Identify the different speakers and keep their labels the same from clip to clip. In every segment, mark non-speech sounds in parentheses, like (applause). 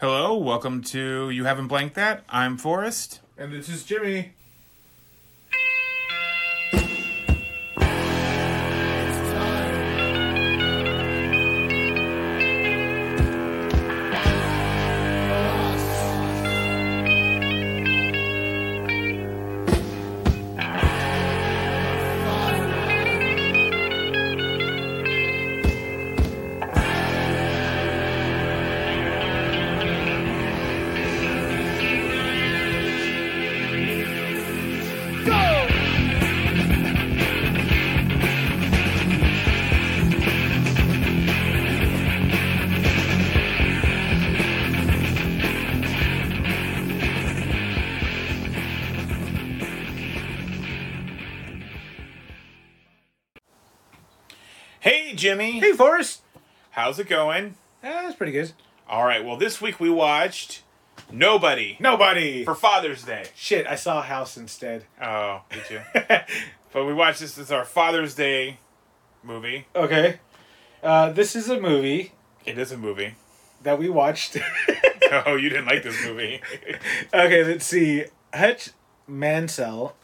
Speaker 1: Hello, welcome to You Haven't Blanked That. I'm Forrest.
Speaker 2: And this is Jimmy.
Speaker 1: Jimmy.
Speaker 2: Hey, Forrest.
Speaker 1: How's it going?
Speaker 2: Eh, that's pretty good.
Speaker 1: All right, well, this week we watched Nobody
Speaker 2: Nobody.
Speaker 1: for Father's Day.
Speaker 2: Shit, I saw House instead.
Speaker 1: Oh, did you? (laughs) but we watched this as our Father's Day movie.
Speaker 2: okay. Uh, this is a movie
Speaker 1: It is a movie.
Speaker 2: that we watched. (laughs) (laughs)
Speaker 1: Oh, you didn't like this movie.
Speaker 2: okay, let's see. Hutch Mansell.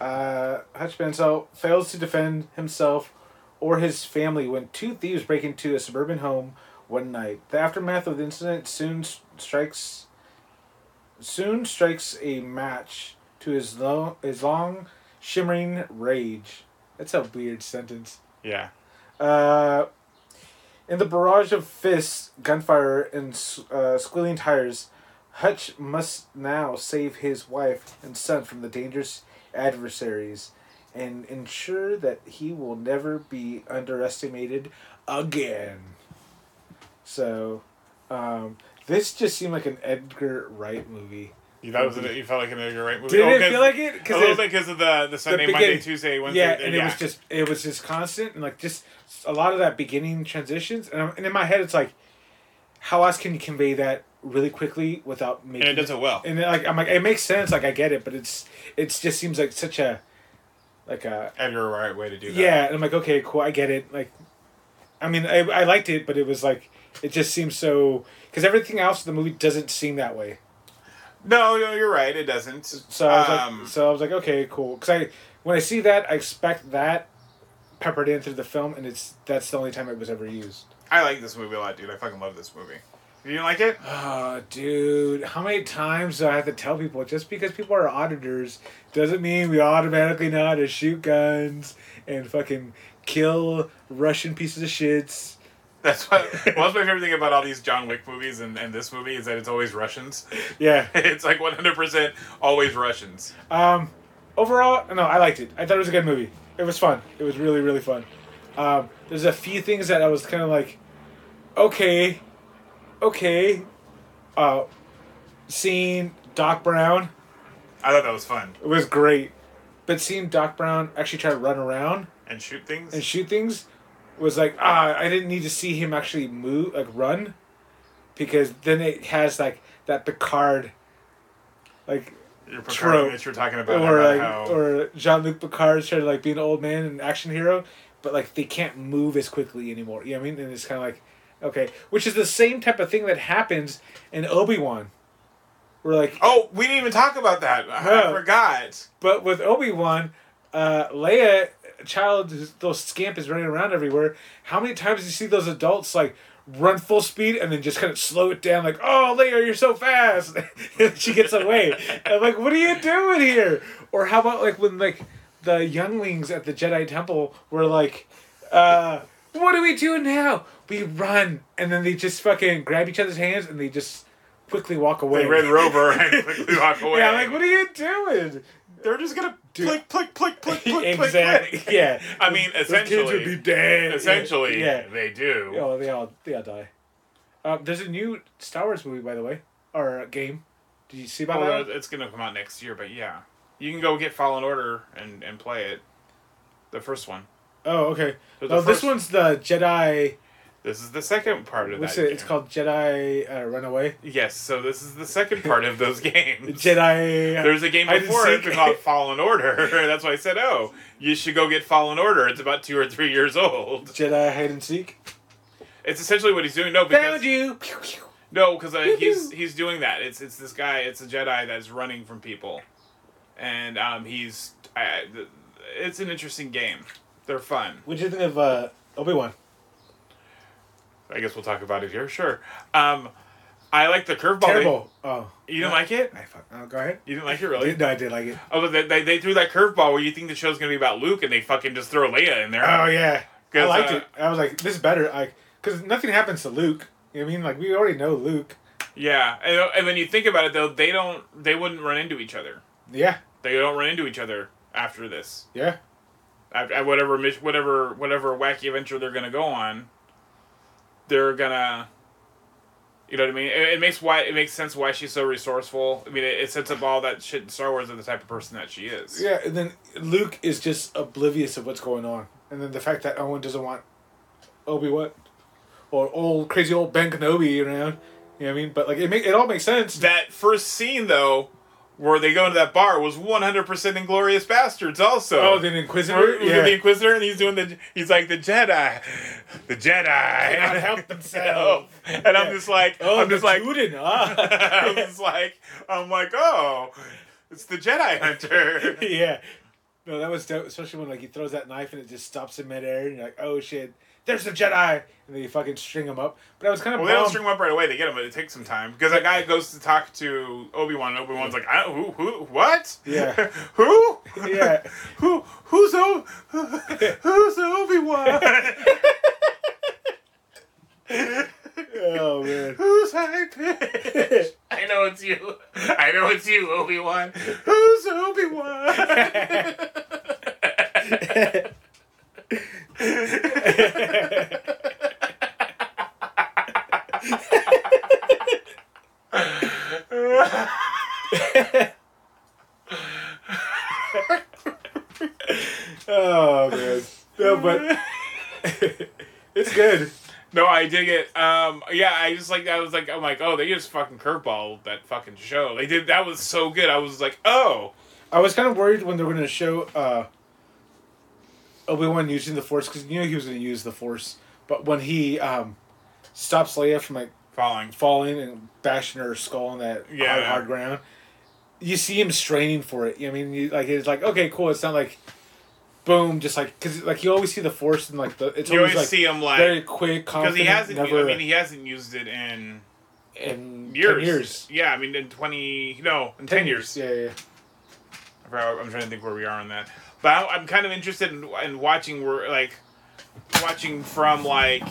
Speaker 2: Uh, Hutch Mansell fails to defend himself or his family when two thieves break into a suburban home one night. The aftermath of the incident soon strikes soon strikes a match to his long his long shimmering rage. That's a weird sentence.
Speaker 1: yeah.
Speaker 2: Uh, in the barrage of fists, gunfire, and uh, squealing tires, Hutch must now save his wife and son from the dangerous adversaries and ensure that he will never be underestimated again. So, um, this just seemed like an Edgar Wright movie.
Speaker 1: You thought it was you felt like an Edgar Wright movie?
Speaker 2: Did
Speaker 1: Oh,
Speaker 2: it
Speaker 1: 'cause-
Speaker 2: feel like it?
Speaker 1: A little
Speaker 2: Because
Speaker 1: bit because of the, the Sunday,
Speaker 2: beginning-
Speaker 1: Monday, Tuesday, Wednesday.
Speaker 2: yeah, and it was just it was just constant and like just a lot of that beginning transitions and, and in my head it's like how else can you convey that really quickly without making
Speaker 1: And it does it well.
Speaker 2: and then, like I'm like it makes sense like I get it but it's it just seems like such a like a
Speaker 1: Edgar Wright way to do that.
Speaker 2: yeah and I'm like okay cool I get it like I mean I, I liked it but it was like it just seems so because everything else in the movie doesn't seem that way
Speaker 1: No, no, you're right. It doesn't.
Speaker 2: so I was
Speaker 1: Um,
Speaker 2: like so I was like okay cool because I when I see that I expect that peppered in through the film and it's that's the only time it was ever used.
Speaker 1: I like this movie a lot, dude. I fucking love this movie. You didn't like it?
Speaker 2: Oh, dude, how many times do I have to tell people just because people are auditors doesn't mean we automatically know how to shoot guns and fucking kill Russian pieces of shits.
Speaker 1: That's what. well, that's my favorite thing about all these John Wick movies and, and this movie is that it's always Russians.
Speaker 2: Yeah. (laughs)
Speaker 1: It's like 100% always Russians.
Speaker 2: Um, overall, no, I liked it. I thought it was a good movie. It was fun. It was really, really fun. Um, there's a few things that I was kind of like, okay, okay. Uh, seeing Doc Brown,
Speaker 1: I thought that was fun.
Speaker 2: it was great. But seeing Doc Brown actually try to run around
Speaker 1: And shoot things.
Speaker 2: and shoot things was like, ah, I didn't need to see him actually move, like run. Because then it has like that Picard, like
Speaker 1: You're
Speaker 2: trope.
Speaker 1: that you're talking about,
Speaker 2: or
Speaker 1: about
Speaker 2: like
Speaker 1: how
Speaker 2: or Jean Luc Picard trying to like be an old man and action hero, but like they can't move as quickly anymore. You know what I mean? And it's kind of like, okay, which is the same type of thing that happens in Obi Wan. We're like,
Speaker 1: Oh, we didn't even talk about that. I, forgot.
Speaker 2: but with Obi Wan, uh, Leia, child, those scamp is running around everywhere. How many times do you see those adults like? Run full speed and then just kind of slow it down, like, "Oh, Leia, you're so fast!" (laughs) she gets away. (laughs) I'm like, "What are you doing here?" Or how about like when like the younglings at the Jedi Temple were like, uh, "What do we do now? We run!" And then they just fucking grab each other's hands and they just quickly walk away.
Speaker 1: They Red (laughs) Rover and quickly walk away.
Speaker 2: Yeah, like, what are you doing?
Speaker 1: They're just gonna
Speaker 2: Dude.
Speaker 1: click, click, click, click, click,
Speaker 2: exactly.
Speaker 1: click. (laughs)
Speaker 2: Yeah.
Speaker 1: I mean,
Speaker 2: Those kids would
Speaker 1: essentially,
Speaker 2: be dead.
Speaker 1: essentially,
Speaker 2: Yeah.
Speaker 1: they do.
Speaker 2: Oh, they all they all die. Uh, there's a new Star Wars movie, by the way, or uh, game. Did you see about
Speaker 1: Well,
Speaker 2: that?
Speaker 1: it's gonna come out next year, but yeah, you can go get Fallen Order and and play it. The first one.
Speaker 2: Oh, okay.
Speaker 1: There's
Speaker 2: No,
Speaker 1: the
Speaker 2: this one's the Jedi.
Speaker 1: This is the second part of
Speaker 2: What's
Speaker 1: that.
Speaker 2: it? It's called Jedi uh, Runaway.
Speaker 1: Yes, so this is the second part of those (laughs) games.
Speaker 2: Jedi.
Speaker 1: There's a game before it called (laughs) Fallen Order. (laughs) That's why I said, oh, you should go get Fallen Order. It's about two or three years old.
Speaker 2: Jedi hide and seek.
Speaker 1: It's essentially what he's doing. No, because
Speaker 2: Found you. Pew, pew.
Speaker 1: No, because uh, he's he's doing that. It's it's this guy. It's a Jedi that's running from people, and um, he's I, it's an interesting game. They're fun.
Speaker 2: What do you think of uh, Obi Wan?
Speaker 1: I guess we'll talk about it here. Sure. Um, I like the curveball.
Speaker 2: Terrible. Oh,
Speaker 1: you didn't like it?
Speaker 2: I fuck. Oh, go ahead.
Speaker 1: You didn't like it really?
Speaker 2: No, I did like it.
Speaker 1: Oh, but they, they, they threw that curveball where you think the show's gonna be about Luke, and they fucking just throw Leia in there.
Speaker 2: Oh yeah, I liked
Speaker 1: uh,
Speaker 2: it. I was like, this is better. Like, because nothing happens to Luke. You know what I mean? Like, we already know Luke.
Speaker 1: Yeah, and, and when you think about it, though, they don't they wouldn't run into each other.
Speaker 2: Yeah,
Speaker 1: They don't run into each other after this.
Speaker 2: yeah.
Speaker 1: At, at whatever whatever whatever wacky adventure they're gonna go on, they're gonna. You know what I mean? It, it makes why it makes sense why she's so resourceful. I mean, it, it sets up all that shit in Star Wars of the type of person that she is.
Speaker 2: Yeah, and then Luke is just oblivious of what's going on, and then the fact that Owen doesn't want Obi what, or old crazy old Ben Kenobi around. You know what I mean? But like it make it all makes sense.
Speaker 1: That first scene though, where they go into that bar, was one hundred percent Inglourious Basterds. Also,
Speaker 2: Oh, the Inquisitor.
Speaker 1: Remember
Speaker 2: Yeah.
Speaker 1: the Inquisitor, and he's doing the. He's like the Jedi, the Jedi
Speaker 2: Cannot help (laughs) themselves.
Speaker 1: and I'm just like,
Speaker 2: Oh,
Speaker 1: I'm just like,
Speaker 2: Juden, ah. (laughs)
Speaker 1: I'm just like, I'm like, oh, it's the Jedi Hunter. (laughs)
Speaker 2: yeah. No, that was dope, especially when like he throws that knife and it just stops in midair, and you're like, oh shit, there's the Jedi, and then you fucking string him up. But I was kind of
Speaker 1: Well, they don't string him up right away. They get him, but it takes some time because that guy goes to talk to Obi Wan. and Obi Wan's like, I, who, who, what?
Speaker 2: Yeah. (laughs)
Speaker 1: who?
Speaker 2: Yeah. (laughs)
Speaker 1: who? Who's o- (laughs) Who's Obi Wan?
Speaker 2: Oh man.
Speaker 1: Who's high pitch? I know it's you. I know it's you, Obi Wan. Who's Obi Wan?
Speaker 2: Oh man. No, but (laughs) it's good.
Speaker 1: no, I dig it. Um, yeah, I just like I was like I'm like oh they just fucking curveball that fucking show. They did that was so good. I was like oh
Speaker 2: I was kind of worried when they were going to show uh, Obi Wan using the Force because you knew he was going to use the Force, but when he um, stops Leia from like
Speaker 1: falling.
Speaker 2: falling and bashing her skull on that
Speaker 1: Yeah.
Speaker 2: hard, hard ground, you see him straining for it. You know what I mean, you, like it's like okay, cool. It's not like boom, just like because like you always see the Force and like the it's
Speaker 1: You
Speaker 2: always,
Speaker 1: always
Speaker 2: like
Speaker 1: see him like
Speaker 2: very quick,
Speaker 1: because he hasn't.
Speaker 2: never
Speaker 1: I mean, he hasn't used it in
Speaker 2: in
Speaker 1: years.
Speaker 2: 10 years.
Speaker 1: Yeah, I mean in twenty no in ten, years.
Speaker 2: Yeah, yeah.
Speaker 1: I'm trying to think where we are on that. But I, I'm kind of interested in, in watching where like watching from like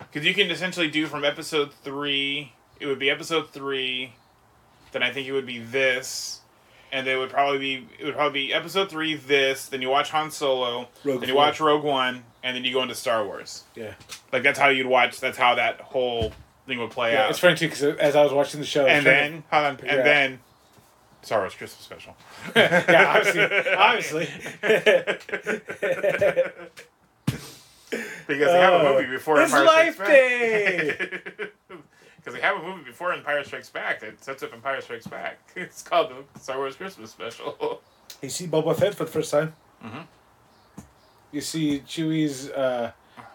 Speaker 1: because you can essentially do from episode three. It would be episode three. Then I think it would be this, and it would probably be it would probably be episode three. This. Then you watch Han Solo.
Speaker 2: Rogue
Speaker 1: then you watch Rogue One, and then you go into Star Wars.
Speaker 2: Yeah.
Speaker 1: Like that's how you'd watch. That's how that whole thing would play
Speaker 2: Yeah,
Speaker 1: out.
Speaker 2: it's funny too because as I was watching the show,
Speaker 1: and then hold on,
Speaker 2: figure out-
Speaker 1: and then Star Wars Christmas special. (laughs)
Speaker 2: yeah, obviously, obviously. (laughs)
Speaker 1: Because they have a
Speaker 2: Uh,
Speaker 1: movie before Empire
Speaker 2: Life
Speaker 1: Strikes
Speaker 2: Day! (laughs)
Speaker 1: Back. Because they have a movie before Empire Strikes Back that sets up Empire Strikes Back. It's called the Star Wars Christmas Special.
Speaker 2: you see Boba Fett for the first time.
Speaker 1: Mhm.
Speaker 2: You see Chewie's uh,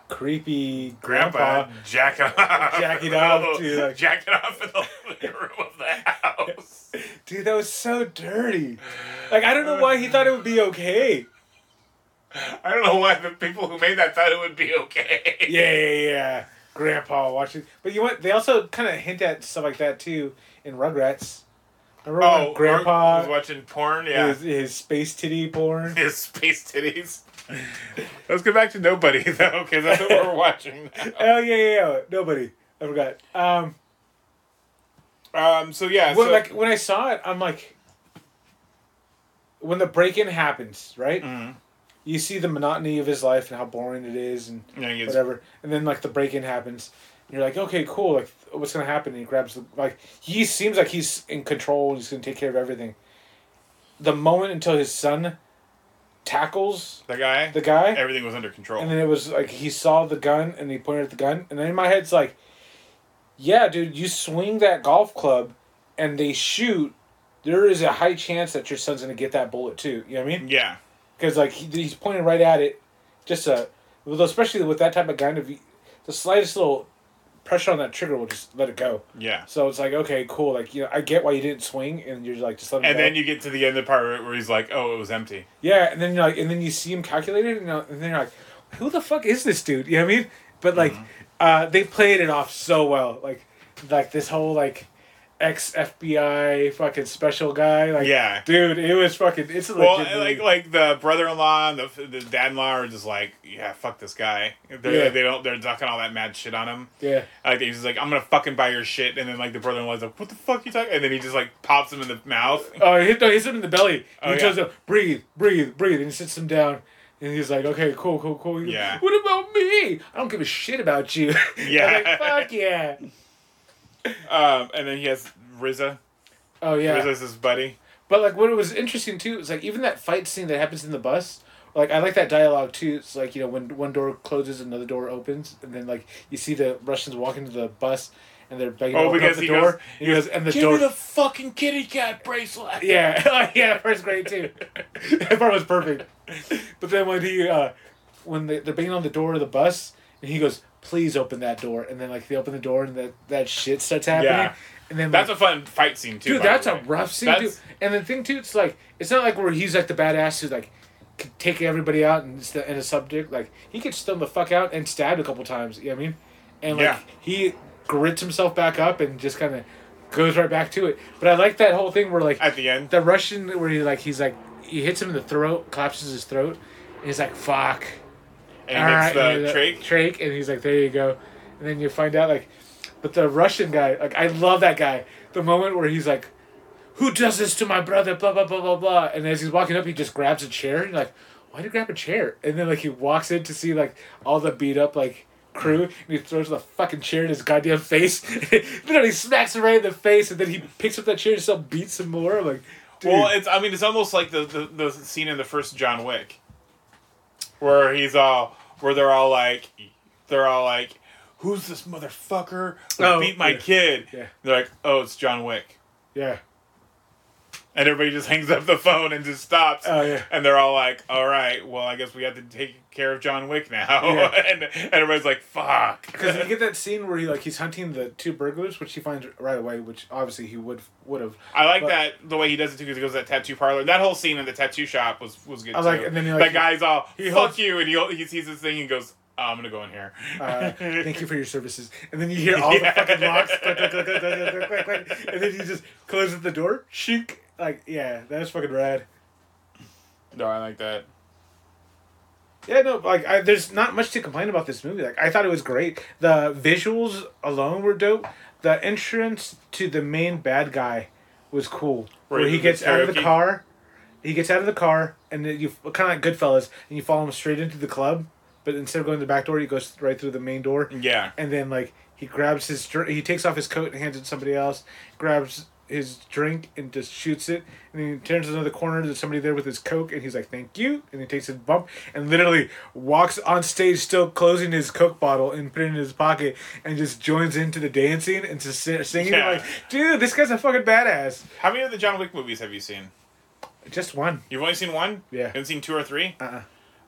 Speaker 2: creepy
Speaker 1: Grandpa,
Speaker 2: grandpa.
Speaker 1: jacking off,
Speaker 2: Jacking off to, like-
Speaker 1: jacking off in the living room of the house.
Speaker 2: Dude, that was so dirty. Like I don't know why he thought it would be okay. (laughs)
Speaker 1: I don't know why the people who made that thought it would be okay.
Speaker 2: Yeah, yeah, yeah. Grandpa watching, but you know what? They also kind of hint at stuff like that too in Rugrats. Remember
Speaker 1: Oh,
Speaker 2: when Grandpa
Speaker 1: was watching porn. Yeah,
Speaker 2: his, his space titty porn?
Speaker 1: his space titties. (laughs) Let's go back to nobody (laughs) though, because that's what we're watching. Now.
Speaker 2: Oh yeah, yeah, yeah. Nobody. I forgot. Um,
Speaker 1: Um. So yeah.
Speaker 2: when,
Speaker 1: so,
Speaker 2: like when I saw it, I'm like, when the break-in happens, right?
Speaker 1: Mhm.
Speaker 2: You see the monotony of his life and how boring it is, and
Speaker 1: Yeah,
Speaker 2: whatever. And then like the break-in happens, and you're like, okay, cool. Like, what's gonna happen? And he grabs the like. He seems like he's in control. and He's gonna take care of everything. The moment until his son tackles
Speaker 1: the guy.
Speaker 2: the guy,
Speaker 1: everything was under control.
Speaker 2: and then it was like he saw the gun and he pointed at the gun, and then in my head it's like, yeah, dude, you swing that golf club, and they shoot. There is a high chance that your son's gonna get that bullet too. You know what I mean?
Speaker 1: yeah.
Speaker 2: Because like he, he's pointing right at it, just a, well, especially with that type of gun, if you, the slightest little pressure on that trigger will just let it go.
Speaker 1: Yeah.
Speaker 2: So it's like okay, cool. Like you know, I get why you didn't swing, and you're like just let it
Speaker 1: And
Speaker 2: go.
Speaker 1: then you get to the end of the part where he's like, "Oh, it was empty."
Speaker 2: Yeah, and then you're like, and then you see him calculated, and, uh, and then you're like, who the fuck is this dude? You know what I mean? But like,
Speaker 1: Mm-hmm.
Speaker 2: Uh, they played it off so well. Like, like this whole like ex FBI fucking special guy. Like,
Speaker 1: Yeah.
Speaker 2: dude, it was fucking. It's a
Speaker 1: Well,
Speaker 2: legit
Speaker 1: like like the brother-in-law and the the dad-in-law are just like, yeah, fuck this guy. They're,
Speaker 2: Yeah.
Speaker 1: They don't. They're ducking all that mad shit on him.
Speaker 2: yeah,
Speaker 1: Like he's like, I'm gonna fucking buy your shit, and then like the brother-in-law's like, what the fuck you talking? And then he just like pops him in the mouth.
Speaker 2: oh, he hit, no, hits him in the belly.
Speaker 1: Oh,
Speaker 2: he
Speaker 1: yeah.
Speaker 2: tells him, breathe, breathe, breathe, and he sits him down. And he's like, okay, cool, cool, cool.
Speaker 1: Yeah.
Speaker 2: What about me? I don't give a shit about you. (laughs)
Speaker 1: Yeah.
Speaker 2: Like, fuck yeah.
Speaker 1: Um, and then he has RZA.
Speaker 2: Oh yeah.
Speaker 1: RZA's his buddy.
Speaker 2: But like what was interesting too is like even that fight scene that happens in the bus. Like I like that dialogue too. It's like you know when one door closes, another door opens, and then like you see the Russians walk into the bus, and they're begging
Speaker 1: Oh, because
Speaker 2: the
Speaker 1: he
Speaker 2: door.
Speaker 1: goes-
Speaker 2: and he goes, and the
Speaker 1: Give
Speaker 2: door.
Speaker 1: me the fucking kitty cat bracelet.
Speaker 2: yeah, (laughs) oh, yeah, first grade too. (laughs) that part was perfect. But then when he, uh, when they, they're banging on the door of the bus, and he goes, "Please open that door," and then like they open the door, and that that shit starts happening.
Speaker 1: Yeah.
Speaker 2: And then
Speaker 1: That's
Speaker 2: like,
Speaker 1: a fun fight scene too.
Speaker 2: Dude, that's a rough scene,
Speaker 1: That's-
Speaker 2: dude. And the thing too, it's like it's not like where he's like the badass who like could take everybody out and and a subject. Like he gets stung the fuck out and stabbed a couple times. You know what I mean? And like
Speaker 1: Yeah.
Speaker 2: he grits himself back up and just kind of goes right back to it. But I like that whole thing where like
Speaker 1: At the end.
Speaker 2: the Russian where he like he's like he hits him in the throat, collapses his throat, and he's like fuck.
Speaker 1: And he
Speaker 2: All
Speaker 1: hits
Speaker 2: right,
Speaker 1: the
Speaker 2: and
Speaker 1: trach.
Speaker 2: trach, and he's like, "There you go," and then you find out like, but the Russian guy, like, I love that guy. The moment where he's like, "Who does this to my brother?" Blah blah blah blah blah, and as he's walking up, he just grabs a chair. And you're like, "Why'd you grab a chair?" And then like he walks in to see like all the beat up like crew, and he throws the fucking chair in his goddamn face. (laughs) Literally smacks him right in the face, and then he picks up that chair and still beats him more. I'm like, dude.
Speaker 1: Well, it's I mean it's almost like the, the the scene in the first John Wick, where he's all where they're all like, they're all like, who's this motherfucker who
Speaker 2: Oh,
Speaker 1: beat my
Speaker 2: yeah.
Speaker 1: kid?
Speaker 2: Yeah.
Speaker 1: They're like, oh, it's John Wick,
Speaker 2: yeah
Speaker 1: and everybody just hangs up the phone and just stops.
Speaker 2: Oh, yeah.
Speaker 1: And they're all like, "All right, well, I guess we have to take care of John Wick now."
Speaker 2: Yeah. (laughs)
Speaker 1: and, and everybody's like, "Fuck."
Speaker 2: Because you (laughs) get that scene where he like he's hunting the two burglars, which he finds right away, which obviously he would would have.
Speaker 1: I like
Speaker 2: but,
Speaker 1: that the way he does it too, because he goes to that tattoo parlor. That whole scene in the tattoo shop was was good.
Speaker 2: I like, too. and then like,
Speaker 1: that guy's all,
Speaker 2: he
Speaker 1: "Fuck
Speaker 2: holds,
Speaker 1: you," and he he sees this thing and goes. Oh, I'm gonna go in here.
Speaker 2: Uh, thank you for your services. And then you (laughs) hear all
Speaker 1: yeah.
Speaker 2: the fucking locks, and then he just closes the door, shink, like yeah, that's fucking rad.
Speaker 1: no, I like that.
Speaker 2: Yeah, no, like I, there's not much to complain about this movie. Like I thought it was great. The visuals alone were dope. The entrance to the main bad guy was cool.
Speaker 1: Where
Speaker 2: Where,
Speaker 1: he-
Speaker 2: gets out of the car, he gets out of the car, and then you kind of like Goodfellas, and you follow him straight into the club. But instead of going to the back door, he goes right through the main door.
Speaker 1: Yeah,
Speaker 2: and then like he grabs his he takes off his coat and hands it to somebody else grabs his drink and just shoots it and then he turns another corner there's somebody there with his coke and he's like thank you and he takes his bump and literally walks on stage still closing his coke bottle and put it in his pocket and just joins into the dancing and just singing
Speaker 1: Yeah.
Speaker 2: like dude this guy's a fucking badass
Speaker 1: how many of the John Wick movies have you seen?
Speaker 2: just one
Speaker 1: You've only seen one.
Speaker 2: Yeah.
Speaker 1: You haven't seen two or three.
Speaker 2: uh-uh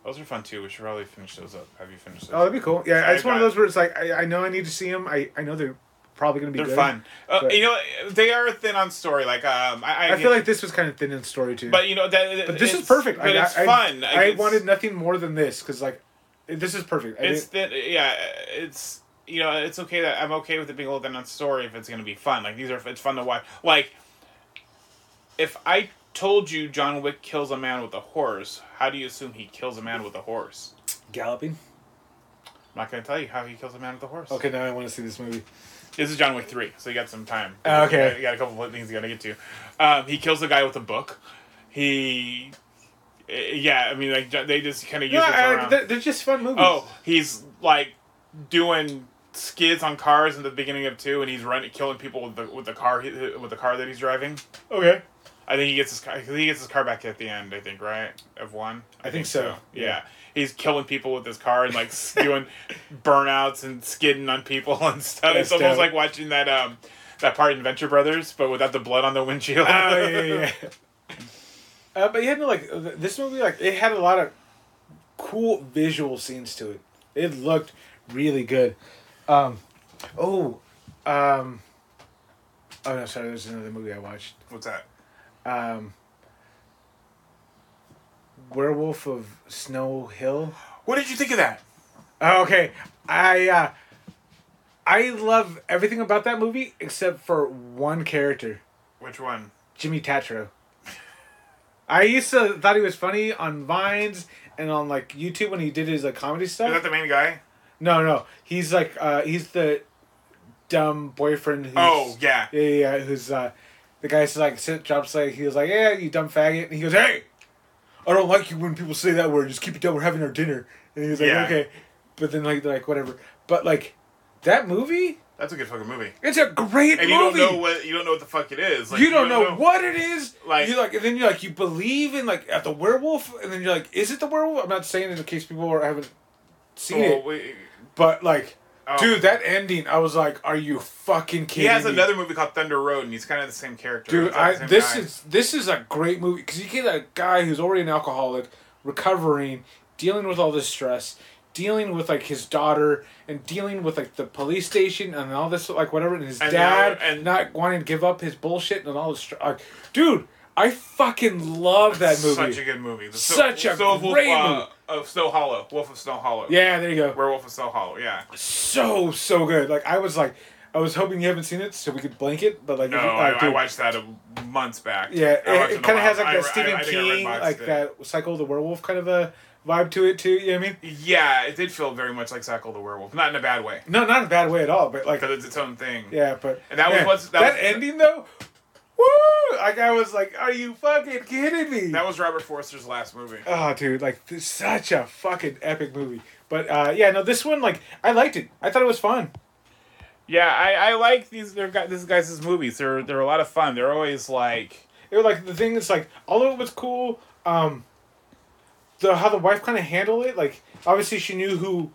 Speaker 1: Those are fun too. We should probably finish those up. Have you finished those?
Speaker 2: oh that'd be cool yeah it's one of those where it's like I, I know I need to see them I, I know they're probably gonna be
Speaker 1: They're
Speaker 2: good
Speaker 1: fun. Uh, you know, they are thin on story. Like, um, I, I,
Speaker 2: I feel like this was kind of thin in story too
Speaker 1: but you know that.
Speaker 2: But this is perfect.
Speaker 1: But
Speaker 2: I,
Speaker 1: it's
Speaker 2: I,
Speaker 1: fun.
Speaker 2: I,
Speaker 1: It's-
Speaker 2: wanted nothing more than this because like, this is perfect.
Speaker 1: It's thin. Yeah, it's you know, it's okay that I'm okay with it being a little thin on story if it's gonna be fun. Like these are, it's fun to watch. Like, if I told you John Wick kills a man with a horse, how do you assume he kills a man with a horse?
Speaker 2: galloping.
Speaker 1: I'm not gonna tell you how he kills a man with a horse.
Speaker 2: Okay, now I want to see this movie.
Speaker 1: This is John Wick three, so you got some time.
Speaker 2: Oh, okay.
Speaker 1: You got, a couple of things you got to get to. Um, he kills a guy with a book. He, eh, yeah, I mean, like they just kind of use
Speaker 2: No, I, they're, they're just fun movies.
Speaker 1: Oh, he's like doing skids on cars in the beginning of two, and he's running, killing people with the with the car he- with the car that he's driving.
Speaker 2: okay.
Speaker 1: I think he gets his car. He gets his car back at the end. I think right of one.
Speaker 2: I think so,
Speaker 1: Yeah.
Speaker 2: yeah.
Speaker 1: he's killing people with his car and like (laughs) doing burnouts and skidding on people (laughs) and stuff.
Speaker 2: That's
Speaker 1: it's almost
Speaker 2: dope.
Speaker 1: like watching that um that part in Venture Brothers, but without the blood on the windshield.
Speaker 2: Oh yeah, yeah. (laughs) yeah. Uh, but you had to like this movie like it had a lot of cool visual scenes to it. It looked really good. Um, Oh, um, oh no, sorry. There's another movie I watched.
Speaker 1: What's that?
Speaker 2: Um, Werewolf of Snow Hill.
Speaker 1: What did you think of that?
Speaker 2: Oh, okay, I uh, I love everything about that movie except for one character,
Speaker 1: Which one?
Speaker 2: Jimmy Tatro. I used to thought he was funny on Vines and on like YouTube when he did his like comedy stuff.
Speaker 1: Is that the main guy?
Speaker 2: No, no, he's like uh, he's the dumb boyfriend. Who's,
Speaker 1: Oh yeah.
Speaker 2: yeah, yeah, yeah, who's uh, the guy guy's like sit drops like he was like yeah you dumb faggot and he goes hey, I don't like you when people say that word just keep it down we're having our dinner and he was like
Speaker 1: Yeah.
Speaker 2: okay, but then like like whatever but like that movie
Speaker 1: That's a good fucking movie.
Speaker 2: it's a great
Speaker 1: And you
Speaker 2: movie.
Speaker 1: don't know what you don't know what the fuck it is. Like,
Speaker 2: you don't know, what it is.
Speaker 1: Like-
Speaker 2: you like, and then you like you believe in like at the werewolf, and then you're like, is it the werewolf? I'm not saying it in case people haven't seen
Speaker 1: Oh,
Speaker 2: it,
Speaker 1: wait.
Speaker 2: but like,
Speaker 1: Oh.
Speaker 2: dude, that ending, I was like, are you fucking kidding me?
Speaker 1: He has
Speaker 2: me?
Speaker 1: another movie called Thunder Road, and he's kind of the same character.
Speaker 2: Dude, I this
Speaker 1: guy.
Speaker 2: is this is a great movie because you get a guy who's already an alcoholic, recovering, dealing with all this stress, dealing with like his daughter, and dealing with like the police station and all this like whatever, and his
Speaker 1: And
Speaker 2: dad
Speaker 1: and-
Speaker 2: not wanting to give up his bullshit and all this. Str- like, dude, I fucking love that movie.
Speaker 1: Such a good movie. The
Speaker 2: Such a
Speaker 1: Wolf,
Speaker 2: great
Speaker 1: uh,
Speaker 2: movie.
Speaker 1: Of Snow Hollow. Wolf of Snow Hollow.
Speaker 2: yeah, there you go.
Speaker 1: Werewolf of Snow Hollow. Yeah.
Speaker 2: So so good. Like I was like, I was hoping you haven't seen it so we could blank it, but like,
Speaker 1: No,
Speaker 2: uh,
Speaker 1: I, I
Speaker 2: dude,
Speaker 1: watched that a, months back.
Speaker 2: Yeah,
Speaker 1: I
Speaker 2: it, it kind of has like
Speaker 1: I-
Speaker 2: that Stephen
Speaker 1: I I
Speaker 2: King, like
Speaker 1: it.
Speaker 2: that Cycle of the Werewolf kind of a vibe to it too. You know what I mean?
Speaker 1: Yeah, it did feel very much like Cycle the Werewolf. Not in a bad way,
Speaker 2: No, not in a bad way at all, but like,
Speaker 1: because it's its own thing.
Speaker 2: yeah, but
Speaker 1: And that was what's- that
Speaker 2: that,
Speaker 1: was-
Speaker 2: ending though. Woo! Like I was like, are you fucking kidding me?
Speaker 1: That was Robert Forster's last movie.
Speaker 2: oh, dude, like this is such a fucking epic movie. But uh, yeah, no, this one like I liked it. I thought it was fun.
Speaker 1: Yeah, I, I like these. They're got this guys' movies. They're they're a lot of fun. They're always like
Speaker 2: It was like the thing is like all of it was cool. Um, the how the wife kind of handled it, like obviously she knew who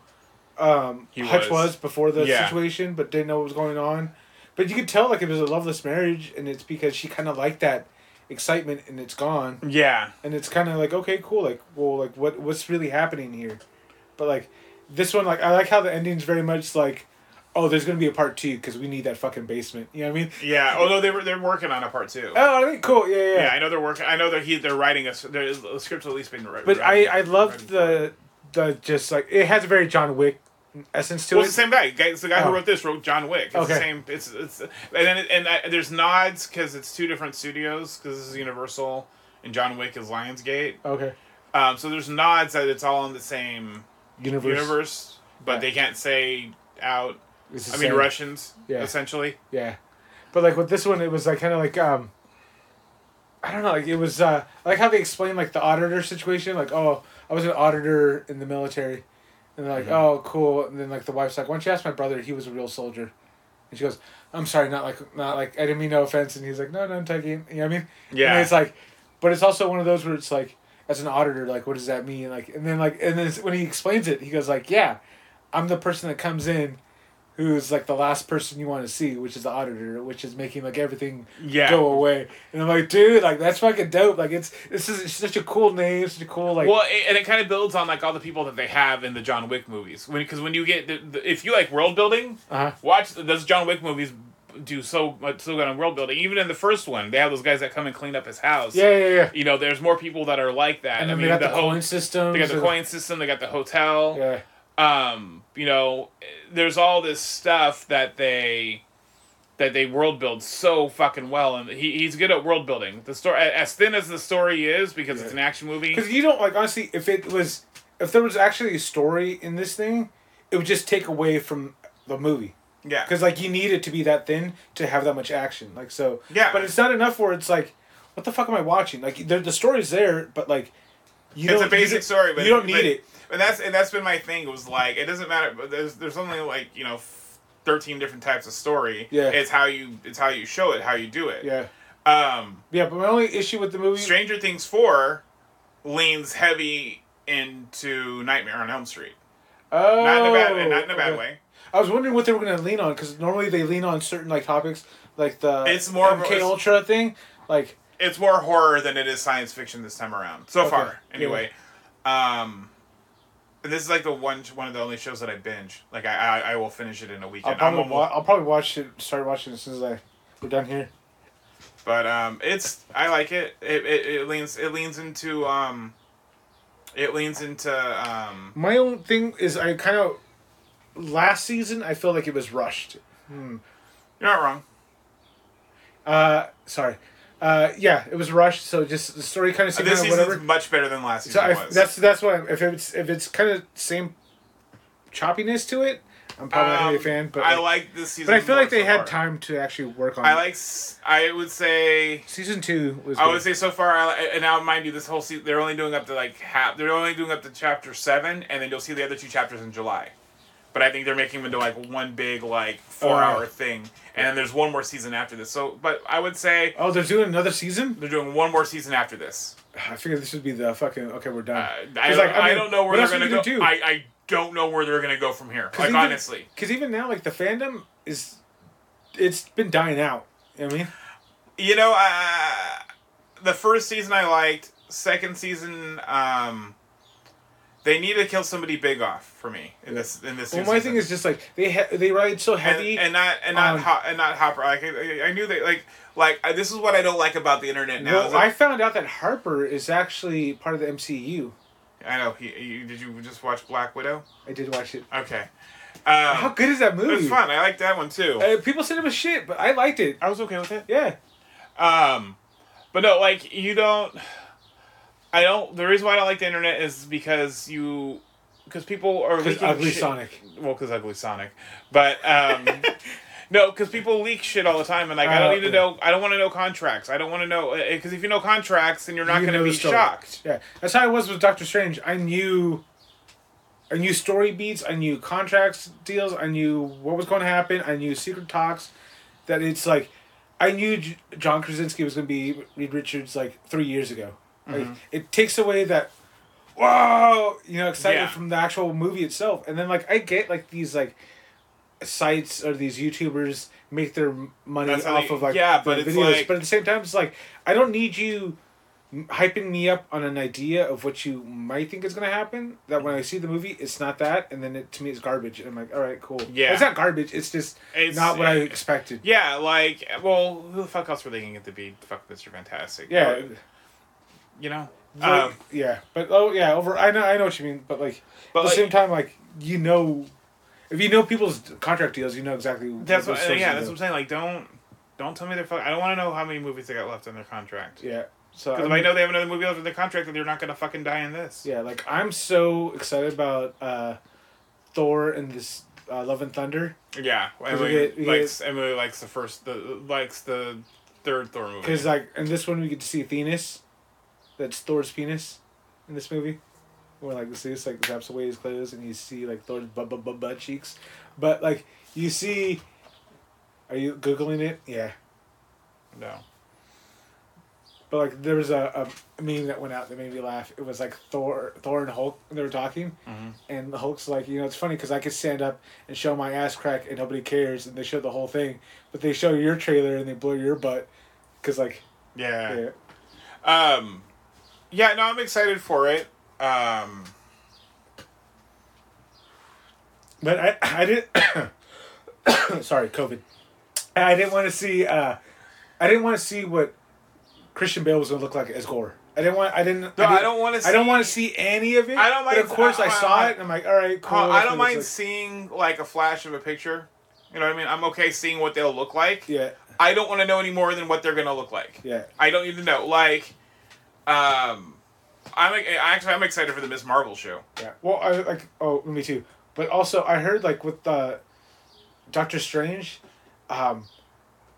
Speaker 2: um Hutch
Speaker 1: was.
Speaker 2: was before the
Speaker 1: Yeah.
Speaker 2: situation, but didn't know what was going on. But you could tell like it was a loveless marriage, and it's because she kind of liked that excitement, and it's gone,
Speaker 1: yeah.
Speaker 2: and it's kind of like okay, cool, like well, like what what's really happening here? But like this one, like I like how the ending's very much like, oh, there's gonna be a part two because we need that fucking basement. You know what I mean?
Speaker 1: Yeah. Although they were they're working on a part two.
Speaker 2: Oh, I think cool. Yeah, yeah.
Speaker 1: yeah. I know they're working. I know they're he, they're writing a the script's at least been written.
Speaker 2: But I I loved the the just like it has a very John Wick essence to
Speaker 1: Well,
Speaker 2: it.
Speaker 1: it's the same guy. It's the guy
Speaker 2: Oh.
Speaker 1: who wrote this wrote John Wick. It's
Speaker 2: Okay.
Speaker 1: the same. It's it's and then it, and I, there's nods because it's two different studios because this is Universal and John Wick is Lionsgate.
Speaker 2: Okay.
Speaker 1: Um, so there's nods that it's all in the same
Speaker 2: Universe.
Speaker 1: universe, but
Speaker 2: Yeah.
Speaker 1: they can't say out. I mean
Speaker 2: same.
Speaker 1: Russians,
Speaker 2: Yeah.
Speaker 1: essentially.
Speaker 2: Yeah, but like with this one, it was like kind of like um. I don't know. Like it was uh, like how they explained like the auditor situation. Like, oh, I was an auditor in the military, and they're like,
Speaker 1: Mhm.
Speaker 2: oh, cool. And then like the wife's like, why don't you ask my brother? He was a real soldier. And she goes, I'm sorry, not like not like I didn't mean no offense. And he's like, no, no, I'm taking. You know what I mean?
Speaker 1: Yeah.
Speaker 2: And it's like, but it's also one of those where it's like, as an auditor, like, what does that mean? Like, and then like, and then when he explains it, he goes like, yeah, I'm the person that comes in, who's like the last person you want to see, which is the auditor, which is making like everything
Speaker 1: yeah.
Speaker 2: go away. And I'm like, dude, like that's fucking dope. Like it's this is such a cool name, such a cool like.
Speaker 1: well, it, and it kind of builds on like all the people that they have in the John Wick movies. When because when you get the, the, if you like world building,
Speaker 2: Uh-huh.
Speaker 1: watch those John Wick movies do so much so good on world building. Even in the first one, they have those guys that come and clean up his house.
Speaker 2: Yeah, yeah, yeah.
Speaker 1: You know, there's more people that are like that.
Speaker 2: And
Speaker 1: I mean,
Speaker 2: they got the,
Speaker 1: ho-
Speaker 2: coin system.
Speaker 1: They got the coin system. They got the hotel.
Speaker 2: Yeah.
Speaker 1: Um, you know, there's all this stuff that they that they world build so fucking well, and he, he's good at world building. The story, as thin as the story is, because it's an action movie.
Speaker 2: Because you don't like honestly, if it was, if there was actually a story in this thing, it would just take away from the movie.
Speaker 1: Yeah,
Speaker 2: Because like you need it to be that thin to have that much action. Like so.
Speaker 1: Yeah.
Speaker 2: But it's not enough where it's like, what the fuck am I watching? Like the the story's there, but like, you
Speaker 1: it's
Speaker 2: don't.
Speaker 1: a basic
Speaker 2: you don't-
Speaker 1: story, but
Speaker 2: you don't need
Speaker 1: but-
Speaker 2: it.
Speaker 1: And that's and that's been my thing. It was like it doesn't matter. But there's there's only like you know. 13 different types of story
Speaker 2: Yeah.
Speaker 1: it's how you it's how you show it how you do it
Speaker 2: Yeah.
Speaker 1: um
Speaker 2: Yeah, but my only issue with the movie.
Speaker 1: stranger things 4 leans heavy into nightmare on elm street
Speaker 2: Oh.
Speaker 1: not in a bad not in a bad
Speaker 2: okay.
Speaker 1: way
Speaker 2: I was wondering what they were gonna lean on because normally they lean on certain like topics, like the
Speaker 1: It's more of a-
Speaker 2: MK Ultra thing. Like,
Speaker 1: it's more horror than it is science fiction this time around so
Speaker 2: Okay.
Speaker 1: far anyway um and this is like the one one of the only shows that I binge. Like I I, I will finish it in a
Speaker 2: I'll
Speaker 1: weekend. I'm
Speaker 2: probably,
Speaker 1: almost,
Speaker 2: wa- I'll probably watch it. Start watching it as soon as I we're done here.
Speaker 1: but um, it's I like it. It, it. it leans it leans into um, it leans into um.
Speaker 2: My own thing is I kind of last season I feel like it was rushed.
Speaker 1: You're not wrong.
Speaker 2: Uh, sorry. Uh, yeah, it was rushed. So just the story kind of seemed
Speaker 1: This
Speaker 2: kind of
Speaker 1: season's
Speaker 2: whatever.
Speaker 1: much better than last
Speaker 2: So
Speaker 1: season
Speaker 2: I,
Speaker 1: was.
Speaker 2: that's that's why if it's if it's kind of same choppiness to it, I'm probably not a
Speaker 1: Um,
Speaker 2: fan. But
Speaker 1: I
Speaker 2: like,
Speaker 1: like this season.
Speaker 2: but I feel like they
Speaker 1: so
Speaker 2: had
Speaker 1: far.
Speaker 2: time to actually work on.
Speaker 1: I like. I would say.
Speaker 2: season two was.
Speaker 1: I
Speaker 2: good.
Speaker 1: would say so far, I, and now mind you, this whole season they're only doing up to like half. They're only doing up to chapter seven, and then you'll see the other two chapters in July. But I think they're making them into like one big like four
Speaker 2: Oh,
Speaker 1: hour
Speaker 2: yeah.
Speaker 1: thing, and then there's one more season after this. So, but I would say
Speaker 2: Oh, they're doing another season.
Speaker 1: they're doing one more season after this.
Speaker 2: I figured this would be the fucking. Okay, we're done.
Speaker 1: Uh, I,
Speaker 2: like, I
Speaker 1: I, don't know where they're gonna
Speaker 2: gonna
Speaker 1: go.
Speaker 2: do?
Speaker 1: I, I don't know where they're gonna go from here. Like
Speaker 2: even-
Speaker 1: honestly,
Speaker 2: Because even now, like the fandom is, it's been dying out. You know what I mean,
Speaker 1: you know, uh, the first season I liked. Second season, um, they need to kill somebody big off for me in this in this.
Speaker 2: well, my
Speaker 1: season.
Speaker 2: thing is just like they ha- they ride so heavy.
Speaker 1: and not and not
Speaker 2: on-
Speaker 1: hop, and not Hopper. Like I, I knew that like like I, this is what I don't like about the internet now.
Speaker 2: well,
Speaker 1: that-
Speaker 2: I found out that Harper is actually part of the MCU.
Speaker 1: I know. He, he, did you just watch Black Widow?
Speaker 2: I did watch it.
Speaker 1: Okay.
Speaker 2: How
Speaker 1: Um,
Speaker 2: good is that movie?
Speaker 1: it's fun. I like that one too.
Speaker 2: Uh, people said it was shit, but I liked it.
Speaker 1: I was okay with it.
Speaker 2: Yeah.
Speaker 1: Um, but no, like you don't. I don't. The reason why I don't like the internet is because you, because people are leaking
Speaker 2: ugly
Speaker 1: shit-
Speaker 2: Sonic.
Speaker 1: Well, because ugly Sonic, but um, (laughs) no, because people leak shit all the time, and like I don't
Speaker 2: Uh,
Speaker 1: need to know. I don't want to know contracts. I don't want to know because if you know contracts, then you're not
Speaker 2: You
Speaker 1: going to be shocked.
Speaker 2: Yeah, that's how it was with Doctor Strange. I knew, I knew story beats. I knew contracts deals. I knew what was going to happen. I knew secret talks. That it's like, I knew J- John Krasinski was going to be Reed Richards like three years ago. Like
Speaker 1: Mm-hmm.
Speaker 2: it takes away that, whoa, you know, excitement
Speaker 1: Yeah.
Speaker 2: from the actual movie itself. And then like I get like these like sites or these YouTubers make their money
Speaker 1: That's
Speaker 2: off
Speaker 1: they-
Speaker 2: of like
Speaker 1: yeah,
Speaker 2: the
Speaker 1: but
Speaker 2: videos.
Speaker 1: like-
Speaker 2: but at the same time, it's like I don't need you hyping me up on an idea of what you might think is gonna happen. That when I see the movie, it's not that, and then it to me it's garbage. And I'm like, all right, cool.
Speaker 1: Yeah.
Speaker 2: it's not garbage. It's just
Speaker 1: It's-
Speaker 2: not what I expected.
Speaker 1: Yeah, like well, who the fuck else were they going to get to be? Fuck, Mister Fantastic.
Speaker 2: Yeah.
Speaker 1: Or, you know.
Speaker 2: Like,
Speaker 1: Um,
Speaker 2: yeah, but oh yeah, over. I know, I know what you mean, but like
Speaker 1: But,
Speaker 2: at the
Speaker 1: like-
Speaker 2: same time, like you know, if you know people's contract deals, you know exactly.
Speaker 1: That's
Speaker 2: what
Speaker 1: what,
Speaker 2: sources
Speaker 1: yeah,
Speaker 2: do.
Speaker 1: that's what I'm saying. Like, don't don't tell me they're. Fuck, I don't want to know how many movies they got left on their contract.
Speaker 2: Yeah. So
Speaker 1: Because
Speaker 2: I
Speaker 1: if I know they have another movie left on their contract, then they're not gonna fucking die in this.
Speaker 2: Yeah, like I'm so excited about uh, Thor and this uh, Love and Thunder
Speaker 1: Yeah,
Speaker 2: we
Speaker 1: Emily
Speaker 2: get- we
Speaker 1: likes Emily likes the first the likes the third Thor movie.
Speaker 2: because like in this one we get to see Venus, that's Thor's penis, in this movie, where like the Zeus like zaps away his clothes and you see like Thor's butt butt butt, butt cheeks, but like you see, are you googling it? Yeah,
Speaker 1: no,
Speaker 2: but like there was a, a meme that went out that made me laugh. It was like Thor Thor and Hulk and they were talking,
Speaker 1: Mhm.
Speaker 2: and the Hulk's like, you know, it's funny because I could stand up and show my ass crack and nobody cares, and they show the whole thing, but they show your trailer and they blur your butt, because like,
Speaker 1: yeah.
Speaker 2: yeah,
Speaker 1: um, yeah, no, I'm excited for it. Um,
Speaker 2: but I I didn't. (coughs) sorry, COVID. I didn't want to see. uh I didn't want to see what Christian Bale was gonna look like as Gorr. I didn't want. I didn't.
Speaker 1: no,
Speaker 2: didn't-
Speaker 1: I don't want to.
Speaker 2: I don't want to see any of it.
Speaker 1: I don't
Speaker 2: But
Speaker 1: mind-
Speaker 2: of course, I,
Speaker 1: I-
Speaker 2: saw
Speaker 1: I-
Speaker 2: it, and I'm like, all right, cool.
Speaker 1: I don't mind
Speaker 2: looks
Speaker 1: seeing like a flash of a picture. You know what I mean? I'm okay seeing what they'll look like.
Speaker 2: like. Yeah,
Speaker 1: I don't want to know any more than what they're gonna look like.
Speaker 2: yeah.
Speaker 1: I don't need to know. Like, um, I'm actually I'm excited for the Miss Marvel show.
Speaker 2: Yeah. Well, I like. Oh, me too. But also, I heard like with uh, Doctor Strange, um,